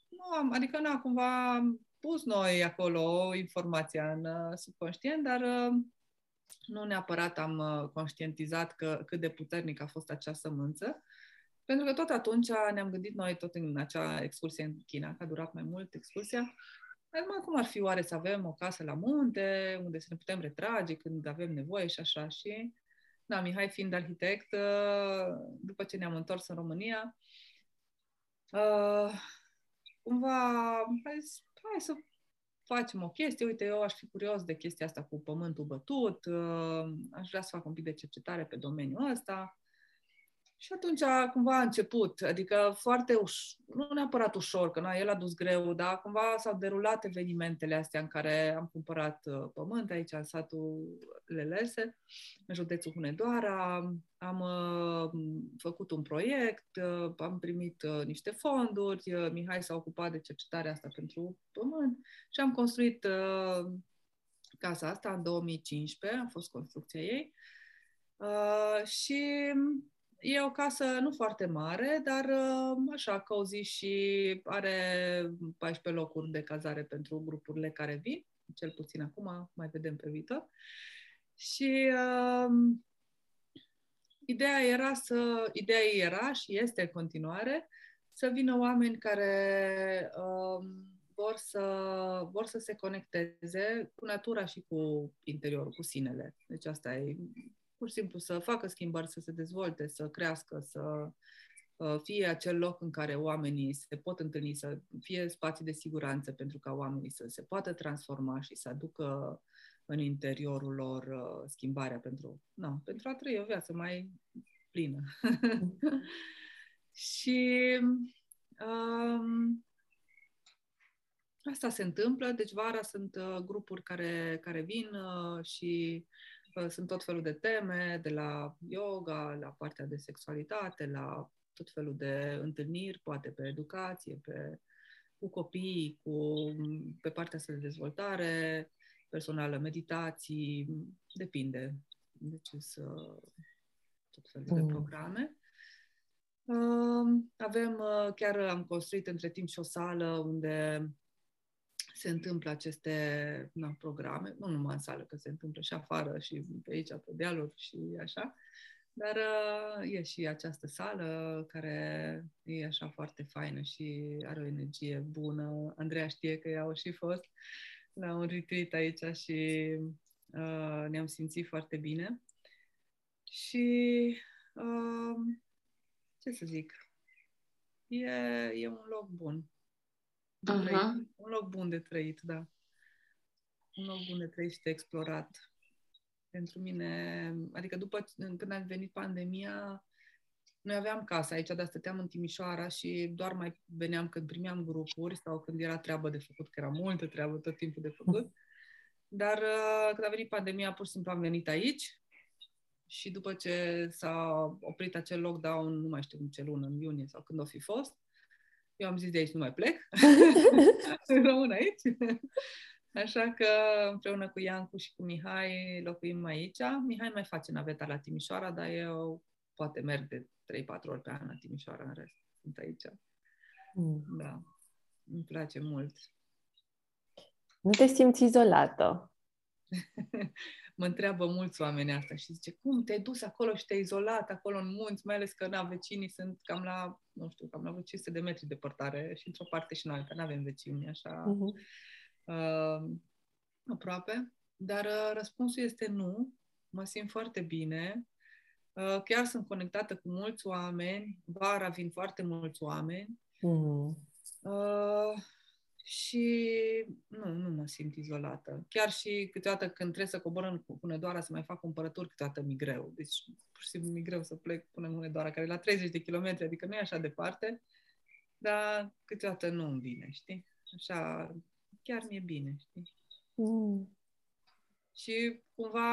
nu am, adică nu cumva am pus noi acolo informația în uh, subconștient, dar uh, nu neapărat am uh, conștientizat că, cât de puternic a fost acea sămânță. Pentru că tot atunci ne-am gândit noi, tot în acea excursie în China, că a durat mai mult excursia, Acum, cum ar fi oare să avem o casă la munte, unde să ne putem retrage când avem nevoie și așa. Și, da, Mihai fiind arhitect, uh, după ce ne-am întors în România, uh, cumva, hai, hai să facem o chestie, uite, eu aș fi curios de chestia asta cu pământul bătut, uh, aș vrea să fac un pic de cercetare pe domeniul ăsta. Și atunci cumva a început, adică foarte ușor, nu neapărat ușor, că na, el a dus greu, dar cumva s-au derulat evenimentele astea în care am cumpărat uh, pământ aici în satul Lelese, în județul Hunedoara, am uh, făcut un proiect, uh, am primit uh, niște fonduri, uh, Mihai s-a ocupat de cercetarea asta pentru pământ și am construit uh, casa asta în 2015, a fost construcția ei. Uh, și E o casă nu foarte mare, dar uh, așa, cozy și are 14 locuri de cazare pentru grupurile care vin, cel puțin acum, mai vedem pe viitor. Și uh, ideea era să, ideea era și este în continuare să vină oameni care uh, vor, să, vor să se conecteze cu natura și cu interiorul, cu sinele. Deci asta e pur și simplu să facă schimbări, să se dezvolte, să crească, să uh, fie acel loc în care oamenii se pot întâlni, să fie spații de siguranță pentru ca oamenii să se poată transforma și să aducă în interiorul lor uh, schimbarea pentru, na, pentru a trăi o viață mai plină. și um, asta se întâmplă, deci vara sunt uh, grupuri care, care vin uh, și sunt tot felul de teme, de la yoga, la partea de sexualitate, la tot felul de întâlniri, poate pe educație, pe, cu copii, cu, pe partea asta de dezvoltare personală, meditații, depinde. Deci sunt tot felul mm. de programe. Avem, chiar am construit între timp și o sală unde se întâmplă aceste na, programe, nu numai în sală, că se întâmplă și afară și pe aici, pe dealuri și așa, dar uh, e și această sală care e așa foarte faină și are o energie bună. Andreea știe că ea au și fost la un retreat aici și uh, ne-am simțit foarte bine. Și uh, ce să zic, e, e un loc bun uh-huh. Un loc bun de trăit, da. Un loc bun de trăit și de explorat. Pentru mine, adică după când a venit pandemia, noi aveam casa aici, dar stăteam în Timișoara și doar mai veneam când primeam grupuri sau când era treabă de făcut, că era multă treabă tot timpul de făcut. Dar uh, când a venit pandemia, pur și simplu am venit aici și după ce s-a oprit acel lockdown, nu mai știu în ce lună, în iunie sau când o fi fost, eu am zis de aici nu mai plec, rămân aici. Așa că împreună cu Iancu și cu Mihai locuim aici. Mihai mai face naveta la Timișoara, dar eu poate merg de 3-4 ori pe an la Timișoara, în rest sunt aici. Mm. Da, îmi place mult. Nu te simți izolată? mă întreabă mulți oameni asta și zice, cum te-ai dus acolo și te-ai izolat acolo în munți, mai ales că na, vecinii sunt cam la, nu știu, cam la 500 de metri departare și într-o parte și în alta, nu avem vecini așa uh-huh. uh, aproape. Dar uh, răspunsul este nu, mă simt foarte bine, uh, chiar sunt conectată cu mulți oameni, vara vin foarte mulți oameni. Uh-huh. Uh, și nu, nu mă simt izolată. Chiar și câteodată când trebuie să cobor în Hunedoara să mai fac cumpărături, câteodată mi greu. Deci pur și simplu mi greu să plec până în Hunedoara, care e la 30 de kilometri, adică nu e așa departe, dar câteodată nu îmi vine, știi? Așa, chiar mi-e bine, știi? Mm. Și cumva,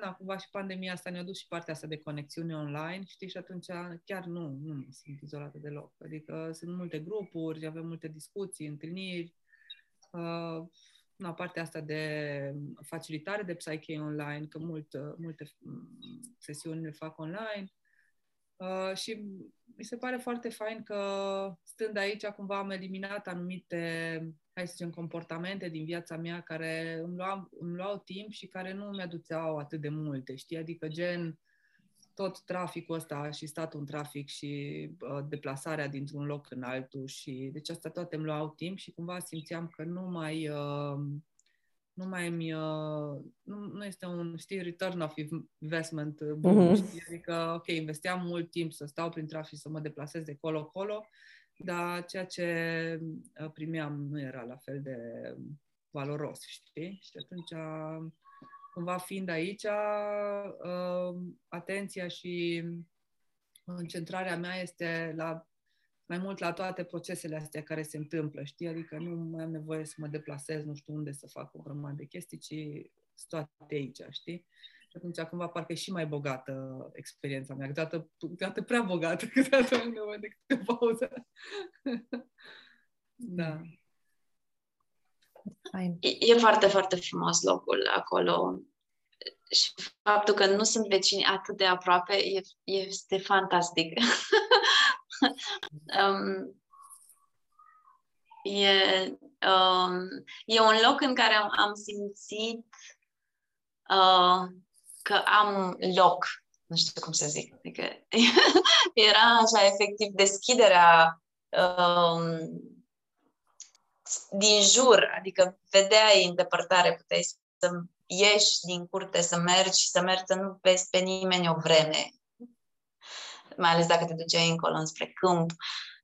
na, cumva și pandemia asta ne-a dus și partea asta de conexiune online, știi, și atunci chiar nu, nu mă simt izolată deloc. Adică sunt multe grupuri, avem multe discuții, întâlniri, uh, na, partea asta de facilitare de psyche online, că mult, multe sesiuni le fac online. Uh, și mi se pare foarte fain că stând aici cumva am eliminat anumite hai să zicem, comportamente din viața mea care îmi luau, îmi luau timp și care nu mi-aduceau atât de multe, știi? Adică gen tot traficul ăsta și statul în trafic și uh, deplasarea dintr-un loc în altul și deci asta toate îmi luau timp și cumva simțeam că nu mai uh, nu mai mi uh, nu, nu este un, știi, return of investment bun, mm-hmm. știi? Adică, ok, investeam mult timp să stau prin trafic, să mă deplasez de colo-colo dar ceea ce uh, primeam nu era la fel de valoros, știi? Și atunci, cumva fiind aici, uh, atenția și concentrarea mea este la mai mult la toate procesele astea care se întâmplă, știi? Adică nu mai am nevoie să mă deplasez, nu știu unde să fac o grămadă de chestii, ci sunt toate aici, știi? Și atunci cumva parcă e și mai bogată experiența mea. Câteodată, câteodată prea bogată, câteodată am nevoie de câte pauză. da. E, e foarte, foarte frumos locul acolo. Și faptul că nu sunt vecini atât de aproape e, este fantastic. um, e, um, e un loc în care am, am simțit uh, că am loc, nu știu cum să zic, adică era așa efectiv deschiderea um, din jur, adică vedeai în depărtare, puteai să ieși din curte, să mergi, să mergi, să nu vezi pe nimeni o vreme, mai ales dacă te duceai încolo înspre câmp.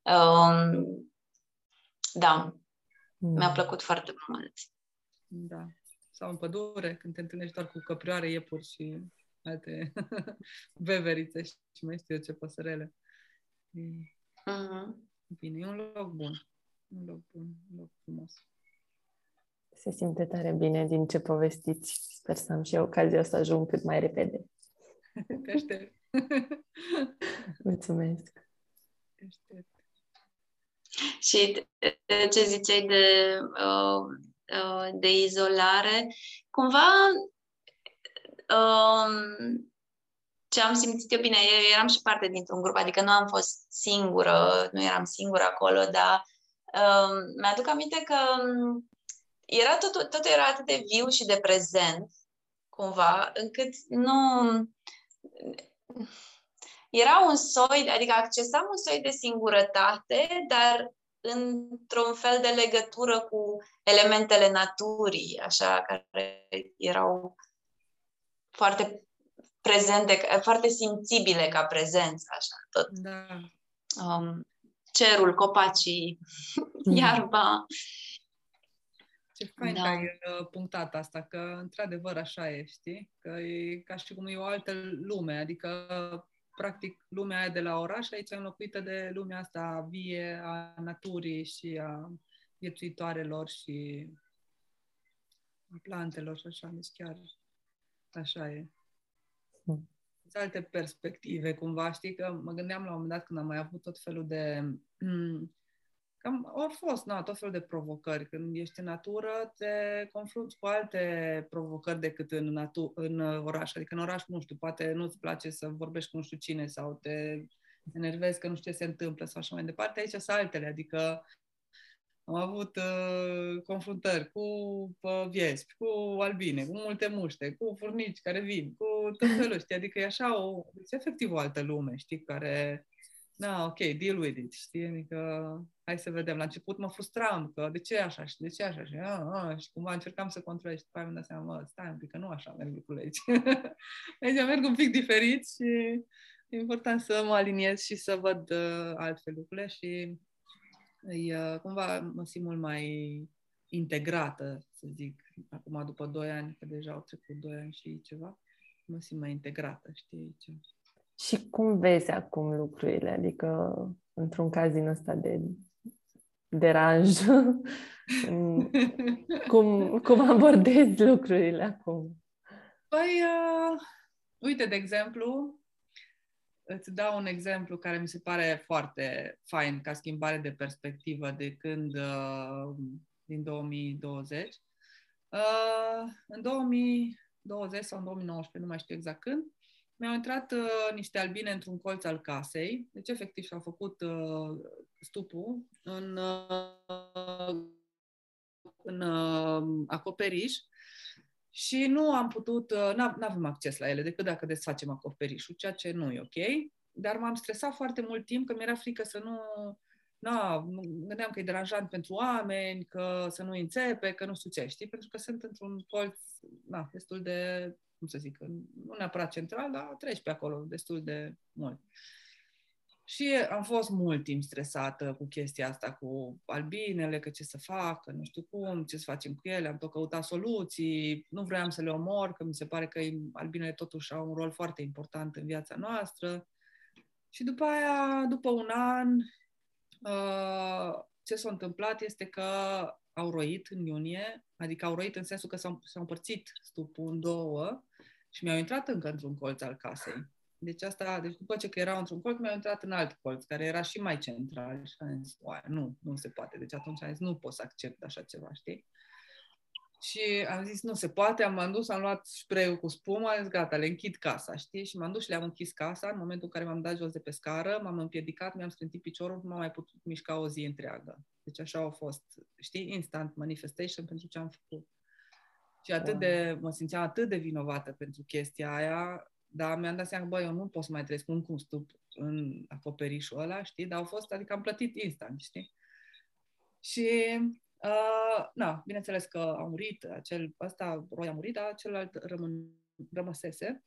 Um, da, mm. mi-a plăcut foarte mult. Da sau în pădure, când te întâlnești doar cu căprioare, iepuri și alte veverițe și mai știu eu ce păsărele. Uh-huh. Bine, e un loc bun. Un loc bun, un loc frumos. Se simte tare bine din ce povestiți. Sper să am și eu ocazia să ajung cât mai repede. Te aștept. Mulțumesc. Te aștept. Și ce ziceai de uh, Uh, de izolare, cumva um, ce am simțit eu bine, eu eram și parte dintr-un grup, adică nu am fost singură, nu eram singură acolo, dar um, mi-aduc aminte că um, era tot, tot era atât de viu și de prezent, cumva, încât nu... Era un soi, adică accesam un soi de singurătate, dar într-un fel de legătură cu elementele naturii, așa, care erau foarte prezente, foarte simțibile ca prezență, așa, tot. Da. Um, cerul, copacii, mm. iarba. Ce fain da. că ai uh, punctat asta, că într-adevăr așa e, știi? Că e ca și cum e o altă lume, adică practic, lumea aia de la oraș aici e înlocuită de lumea asta vie a naturii și a viețuitoarelor și a plantelor și așa, deci chiar așa e. Hmm. Alte perspective, cumva, știi că mă gândeam la un moment dat când am mai avut tot felul de Cam au fost, na, tot felul de provocări. Când ești în natură, te confrunți cu alte provocări decât în, natu- în oraș. Adică în oraș, nu știu, poate nu-ți place să vorbești cu nu știu cine sau te enervezi că nu știu ce se întâmplă sau așa mai departe. Aici sunt altele, adică am avut uh, confruntări cu uh, viespi, cu albine, cu multe muște, cu furnici care vin, cu tot felul, știi? Adică e așa o, deci efectiv o altă lume, știi, care da, ok, deal with it, știi? Adică, hai să vedem. La început mă frustram, că de ce așa și de ce așa și, a, a, și cumva încercam să controlez și după aia mi-am dat seama, mă, stai un pic, că nu așa merg lucrurile aici. aici merg un pic diferit și e important să mă aliniez și să văd uh, altfel lucrurile și E, cumva mă simt mult mai integrată, să zic, acum după 2 ani, că deja au trecut 2 ani și ceva, mă simt mai integrată, știi? Ce? Și cum vezi acum lucrurile? Adică, într-un caz din ăsta de deranj, cum, cum abordezi lucrurile acum? Păi, uh, uite, de exemplu, îți dau un exemplu care mi se pare foarte fain ca schimbare de perspectivă de când, uh, din 2020. Uh, în 2020 sau în 2019, nu mai știu exact când, mi-au intrat uh, niște albine într-un colț al casei, deci efectiv și-au făcut uh, stupul în, uh, în uh, acoperiș și nu am putut, uh, nu avem acces la ele decât dacă desfacem acoperișul, ceea ce nu e ok. Dar m-am stresat foarte mult timp că mi-era frică să nu... Na, gândeam că e deranjant pentru oameni, că să nu înțepe, că nu știu ce, știi? Pentru că sunt într-un colț na, destul de, cum să zic, nu neapărat central, dar treci pe acolo destul de mult. Și am fost mult timp stresată cu chestia asta, cu albinele, că ce să fac, că nu știu cum, ce să facem cu ele, am tot căutat soluții, nu vreau să le omor, că mi se pare că albinele totuși au un rol foarte important în viața noastră. Și după aia, după un an, uh, ce s-a întâmplat este că au roit în iunie, adică au roit în sensul că s-au, s-au împărțit stupul în două și mi-au intrat încă într-un colț al casei. Deci asta, deci după ce că erau într-un colț, mi-au intrat în alt colț, care era și mai central. Și am zis, nu, nu se poate. Deci atunci am zis, nu pot să accept așa ceva, știi? Și am zis, nu se poate, am dus, am luat spray cu spumă, am zis, gata, le închid casa, știi? Și m-am dus și le-am închis casa. În momentul în care m-am dat jos de pe scară, m-am împiedicat, mi-am strântit piciorul, nu m-am mai putut mișca o zi întreagă. Deci așa au fost, știi, instant manifestation pentru ce am făcut. Și atât wow. de, mă simțeam atât de vinovată pentru chestia aia, dar mi-am dat seama că, bă, eu nu pot să mai trăiesc un cum stup în acoperișul ăla, știi? Dar au fost, adică am plătit instant, știi? Și, uh, na, bineînțeles că a murit, acel, ăsta, Roy a murit, dar celălalt rămân, rămăsese.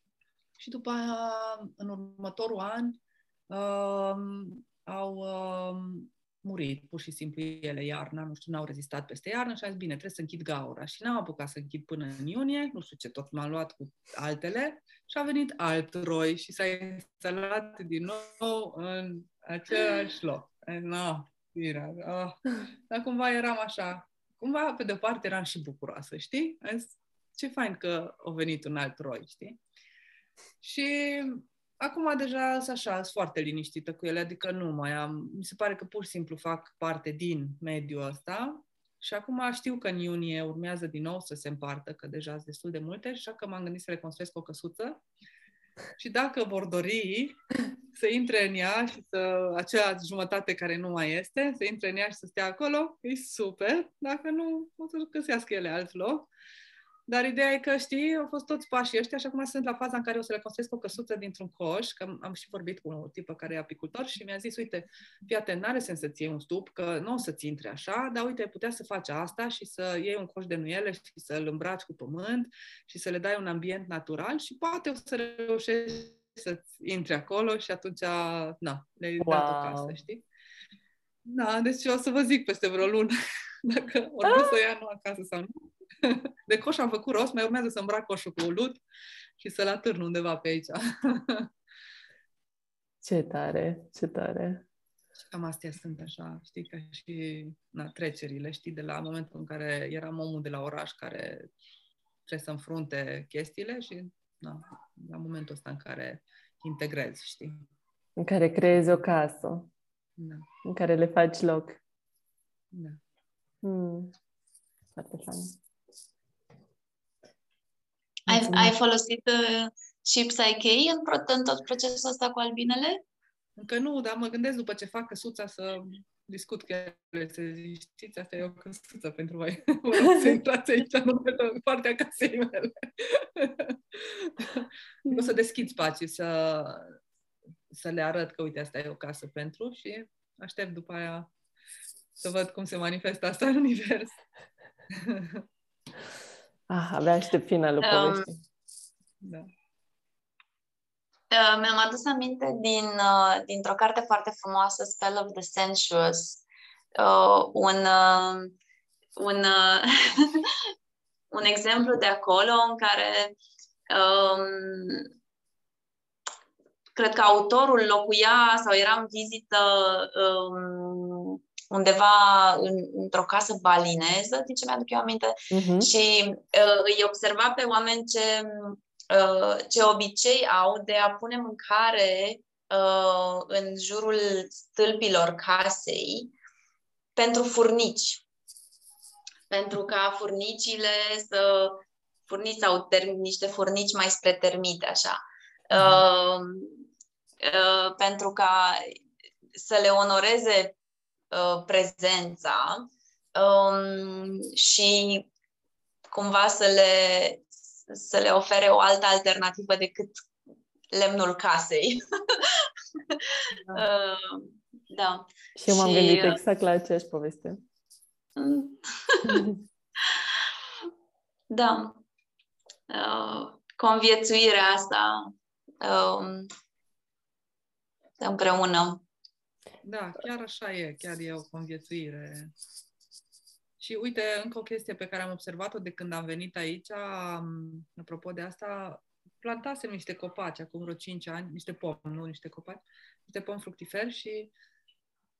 Și după aia, în următorul an, uh, au, uh, murit, pur și simplu ele iarna, nu știu, n-au rezistat peste iarnă și a zis, bine, trebuie să închid gaura. Și n-am apucat să închid până în iunie, nu știu ce, tot m-am luat cu altele și a venit alt roi și s-a instalat din nou în același loc. No, bine, oh. Dar cumva eram așa, cumva pe de parte eram și bucuroasă, știi? zis, ce fain că a venit un alt roi, știi? Și Acum deja sunt așa, sunt foarte liniștită cu ele, adică nu mai am, mi se pare că pur și simplu fac parte din mediul ăsta și acum știu că în iunie urmează din nou să se împartă, că deja sunt destul de multe, așa că m-am gândit să le construiesc o căsuță și dacă vor dori să intre în ea și să, acea jumătate care nu mai este, să intre în ea și să stea acolo, e super. Dacă nu, o să găsească ele alt loc. Dar ideea e că, știi, au fost toți pașii ăștia și acum sunt la faza în care o să le construiesc o căsuță dintr-un coș, că am și vorbit cu o tipă care e apicultor și mi-a zis, uite, fii atent, n-are sens să-ți iei un stup, că nu o să-ți intre așa, dar uite, ai putea să faci asta și să iei un coș de nuiele și să-l îmbraci cu pământ și să le dai un ambient natural și poate o să reușești să-ți intre acolo și atunci, na, le-ai wow. dat o casă, știi? Da, deci o să vă zic peste vreo lună dacă ori să o ia nu acasă sau nu. De coș am făcut rost, mai urmează să îmbrac coșul cu ulut și să-l atârn undeva pe aici. Ce tare, ce tare. Și cam astea sunt așa, știi, ca și na, trecerile, știi, de la momentul în care eram omul de la oraș care trebuie să înfrunte chestiile și na, la momentul ăsta în care integrezi, știi. În care creezi o casă. Da. În care le faci loc. Da. Hmm. Foarte fain. Ai, ai folosit uh, și Psyche în, în tot procesul ăsta cu albinele? Încă nu, dar mă gândesc după ce fac căsuța să discut cu ele, să zici, știți, asta e o căsuță pentru voi. Vă rog să intrați aici, nu pe partea casei mele. o să deschid spații, să, să le arăt că, uite, asta e o casă pentru și aștept după aia să văd cum se manifestă asta în univers. Ah, abia aștept finalul um, poveștii. Da. Uh, mi-am adus aminte din, uh, dintr-o carte foarte frumoasă, Spell of the Sensuous, uh, un, uh, un, uh, un exemplu de acolo în care um, cred că autorul locuia sau era în vizită um, undeva în, într-o casă balineză, din ce mi-aduc eu aminte, uh-huh. și uh, îi observa pe oameni ce, uh, ce obicei au de a pune mâncare uh, în jurul stâlpilor casei pentru furnici. Pentru ca furnicile să furnici sau term, niște furnici mai spre termite, așa. Uh, uh, pentru ca să le onoreze uh, prezența um, și cumva să le, să le ofere o altă alternativă decât lemnul casei. da. uh, da. Și eu m-am și, gândit uh, exact la aceeași poveste. da. Uh, conviețuirea asta uh, împreună. Da, chiar așa e, chiar e o conviețuire. Și uite, încă o chestie pe care am observat-o de când am venit aici, apropo de asta, plantasem niște copaci acum vreo 5 ani, niște pomi, nu niște copaci, niște pomi fructiferi și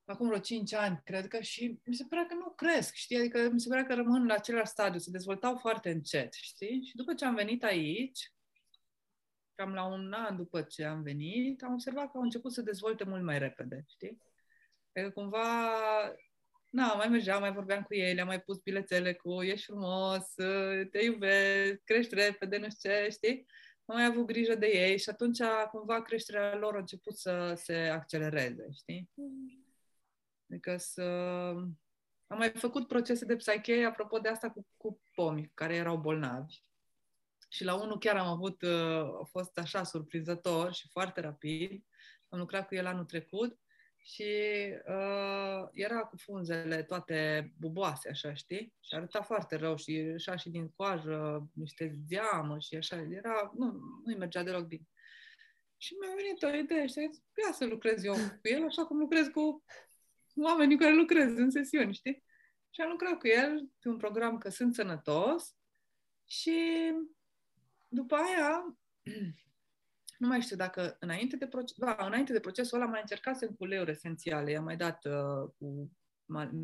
acum vreo 5 ani, cred că, și mi se părea că nu cresc, știi? Adică mi se părea că rămân la același stadiu, se dezvoltau foarte încet, știi? Și după ce am venit aici, cam la un an după ce am venit, am observat că au început să dezvolte mult mai repede, știi? Adică cumva, na, mai mergeam, mai vorbeam cu ei, le-am mai pus bilețele cu ești frumos, te iubesc, crești repede, nu știu ce, știi? Am mai avut grijă de ei și atunci cumva creșterea lor a început să se accelereze, știi? Adică să... Am mai făcut procese de psiche, apropo de asta, cu, cu pomi care erau bolnavi. Și la unul chiar am avut, uh, a fost așa surprinzător și foarte rapid. Am lucrat cu el anul trecut și uh, era cu frunzele toate buboase, așa, știi? Și arăta foarte rău și așa și din coajă, niște zeamă și așa. Era, nu, nu-i mergea deloc bine. Și mi-a venit o idee și zis, ia să lucrez eu cu el, așa cum lucrez cu oamenii cu care lucrez în sesiuni, știi? Și am lucrat cu el pe un program că sunt sănătos și după aia nu mai știu dacă înainte de, proces, da, înainte de procesul ăla mai încercasem cu leuri esențiale. I-am mai dat uh, cu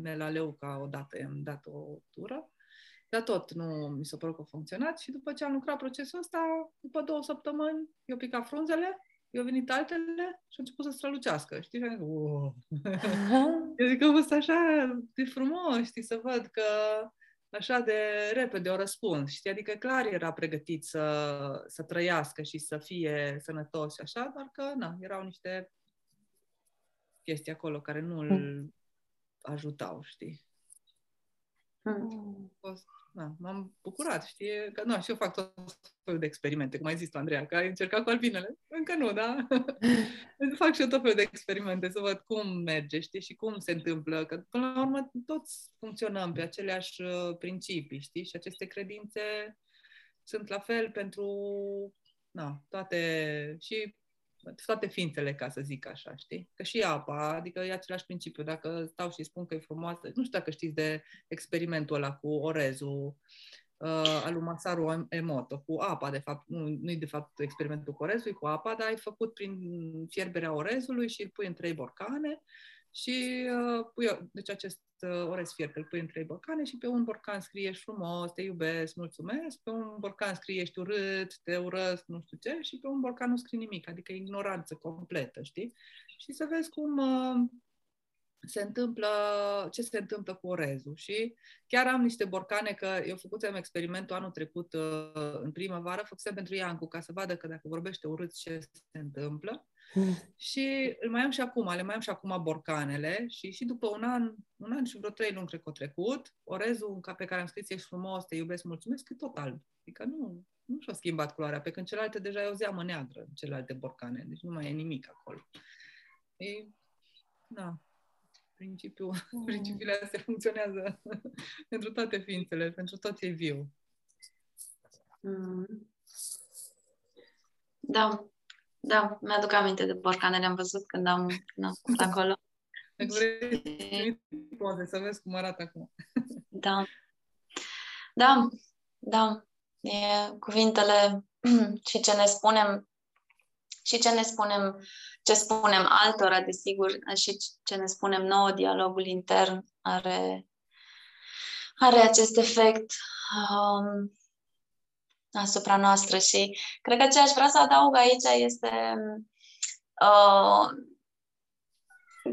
melaleu ca o dată, i-am dat o tură, dar tot nu mi s-a părut că a funcționat și după ce am lucrat procesul ăsta, după două săptămâni, eu picat frunzele, eu venit altele și au început să strălucească, știi? Și am zis, wow. eu zic că a fost așa de frumos, știi, să văd că așa de repede o răspuns, știi? Adică clar era pregătit să, să trăiască și să fie sănătos și așa, doar că, na, erau niște chestii acolo care nu îl mm. ajutau, știi? Mm. Fost, na, m-am bucurat, știi? Că, nu, și eu fac tot felul de experimente, cum ai zis tu, Andreea, că ai încercat cu albinele. Încă nu, da? fac și eu tot felul de experimente să văd cum merge, știi, și cum se întâmplă. Că, până la urmă, toți funcționăm pe aceleași uh, principii, știi? Și aceste credințe sunt la fel pentru na, toate și toate ființele, ca să zic așa, știi? Că și apa, adică e același principiu. Dacă stau și spun că e frumoasă, nu știu dacă știți de experimentul ăla cu orezul, uh, al lui Masaru Emoto, cu apa, de fapt, nu, nu e de fapt experimentul cu orezul, e cu apa, dar ai făcut prin fierberea orezului și îl pui în trei borcane și uh, pui, deci acest uh, orez fiert îl pui în trei borcane și pe un borcan scrie ești frumos, te iubesc, mulțumesc, pe un borcan scrie ești urât, te urăsc, nu știu ce, și pe un borcan nu scrie nimic, adică ignoranță completă, știi? Și să vezi cum uh, se întâmplă, ce se întâmplă cu orezul. Și chiar am niște borcane, că eu făcusem experimentul anul trecut uh, în primăvară, făcusem pentru Iancu ca să vadă că dacă vorbește urât ce se întâmplă. Și îl mai am și acum, le mai am și acum borcanele și și după un an, un an și vreo trei luni cred că trecut, orezul pe care am scris ești frumos, te iubesc, mulțumesc, e tot alb. Adică nu, nu și-a schimbat culoarea, pe când celelalte deja e o zeamă neagră, celelalte borcane, deci nu mai e nimic acolo. E, na, principiul, mm. principiile astea funcționează pentru toate ființele, pentru tot ce e viu. Mm. Da, da, mi-aduc aminte de borcanele, am văzut când am, când am fost acolo. Dacă vrei poze, să vezi cum arată acum. Da. Da, da. E cuvintele și ce ne spunem și ce ne spunem, ce spunem altora, desigur, și ce ne spunem nouă, dialogul intern are, are acest efect um, asupra noastră și cred că ce aș vrea să adaug aici este uh,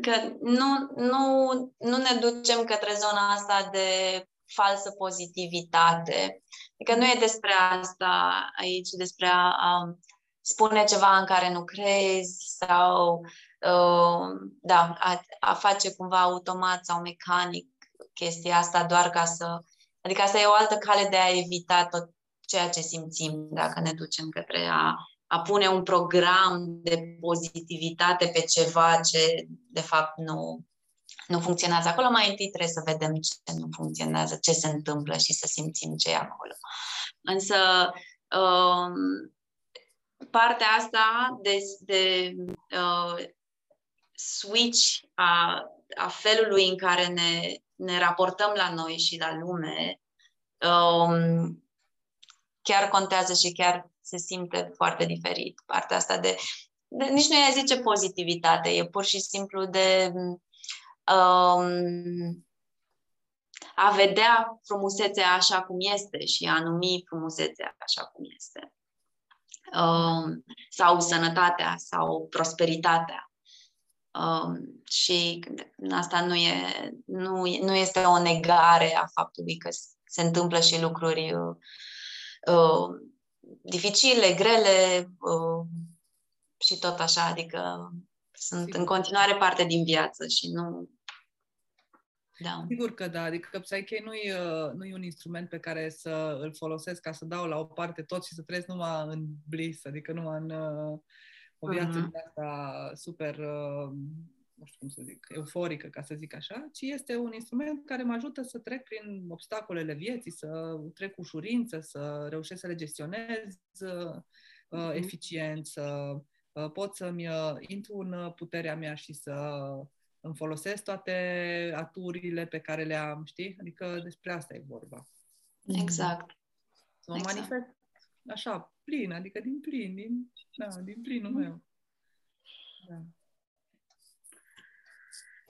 că nu, nu, nu ne ducem către zona asta de falsă pozitivitate. Adică nu e despre asta aici, despre a, a spune ceva în care nu crezi sau uh, da, a, a face cumva automat sau mecanic chestia asta doar ca să... Adică asta e o altă cale de a evita tot ceea ce simțim dacă ne ducem către a, a pune un program de pozitivitate pe ceva ce de fapt nu, nu funcționează acolo. Mai întâi trebuie să vedem ce nu funcționează, ce se întâmplă și să simțim ce e acolo. Însă um, partea asta de, de uh, switch a, a felului în care ne, ne raportăm la noi și la lume um, chiar contează și chiar se simte foarte diferit. Partea asta de, de nici nu e zice pozitivitate, e pur și simplu de um, a vedea frumusețea așa cum este și a numi frumusețea așa cum este. Um, sau sănătatea sau prosperitatea. Um, și asta nu, e, nu, nu este o negare a faptului că se întâmplă și lucruri uh, uh, dificile, grele uh, și tot așa, adică sunt în continuare parte din viață și nu... Da. Sigur că da, adică Psyche nu e, nu e un instrument pe care să îl folosesc ca să dau la o parte tot și să trăiesc numai în bliss, adică numai în uh, o viață uh-huh. din asta super uh, nu știu cum să zic, euforică, ca să zic așa, ci este un instrument care mă ajută să trec prin obstacolele vieții, să trec cu ușurință, să reușesc să le gestionez uh, uh, eficient, să uh, pot să-mi uh, intru în uh, puterea mea și să îmi folosesc toate aturile pe care le am, știi? Adică despre asta e vorba. Exact. Să mă exact. manifest așa, plin, adică din plin, din, da, din plinul mm. meu. Da.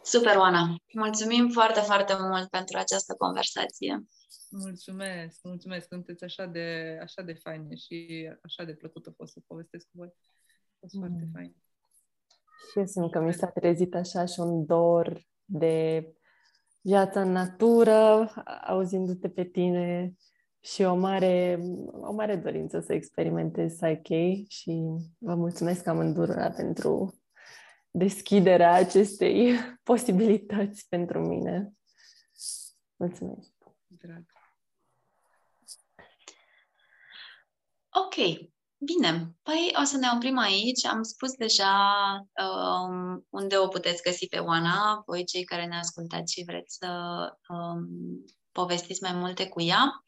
Super, Oana! Mulțumim foarte, foarte mult pentru această conversație. Mulțumesc, mulțumesc. Sunteți așa de, așa de faine și așa de plăcută pot să povestesc cu voi. A fost mm. foarte fain. Și eu simt că mi s-a trezit așa și un dor de viața în natură, auzindu-te pe tine și o mare, o mare dorință să experimentez Psyche și vă mulțumesc amândurora pentru deschiderea acestei posibilități pentru mine. Mulțumesc! Drag. Ok, bine. Păi o să ne oprim aici. Am spus deja um, unde o puteți găsi pe Oana, voi cei care ne ascultați și vreți să um, povestiți mai multe cu ea.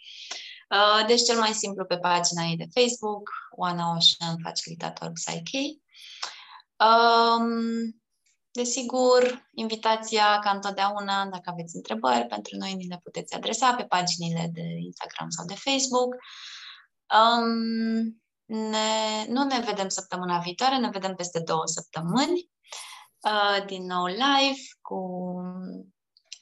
Uh, deci cel mai simplu pe pagina ei de Facebook, Oana Ocean, facilitator Psyche. Um, desigur, invitația, ca întotdeauna, dacă aveți întrebări pentru noi, ni le puteți adresa pe paginile de Instagram sau de Facebook. Um, ne, nu ne vedem săptămâna viitoare, ne vedem peste două săptămâni, uh, din nou live, cu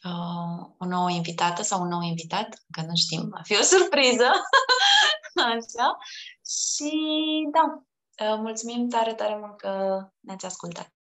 uh, o nouă invitată sau un nou invitat, că nu știm, va fi o surpriză. Așa. Și da, Uh, mulțumim tare, tare mult că ne-ați ascultat!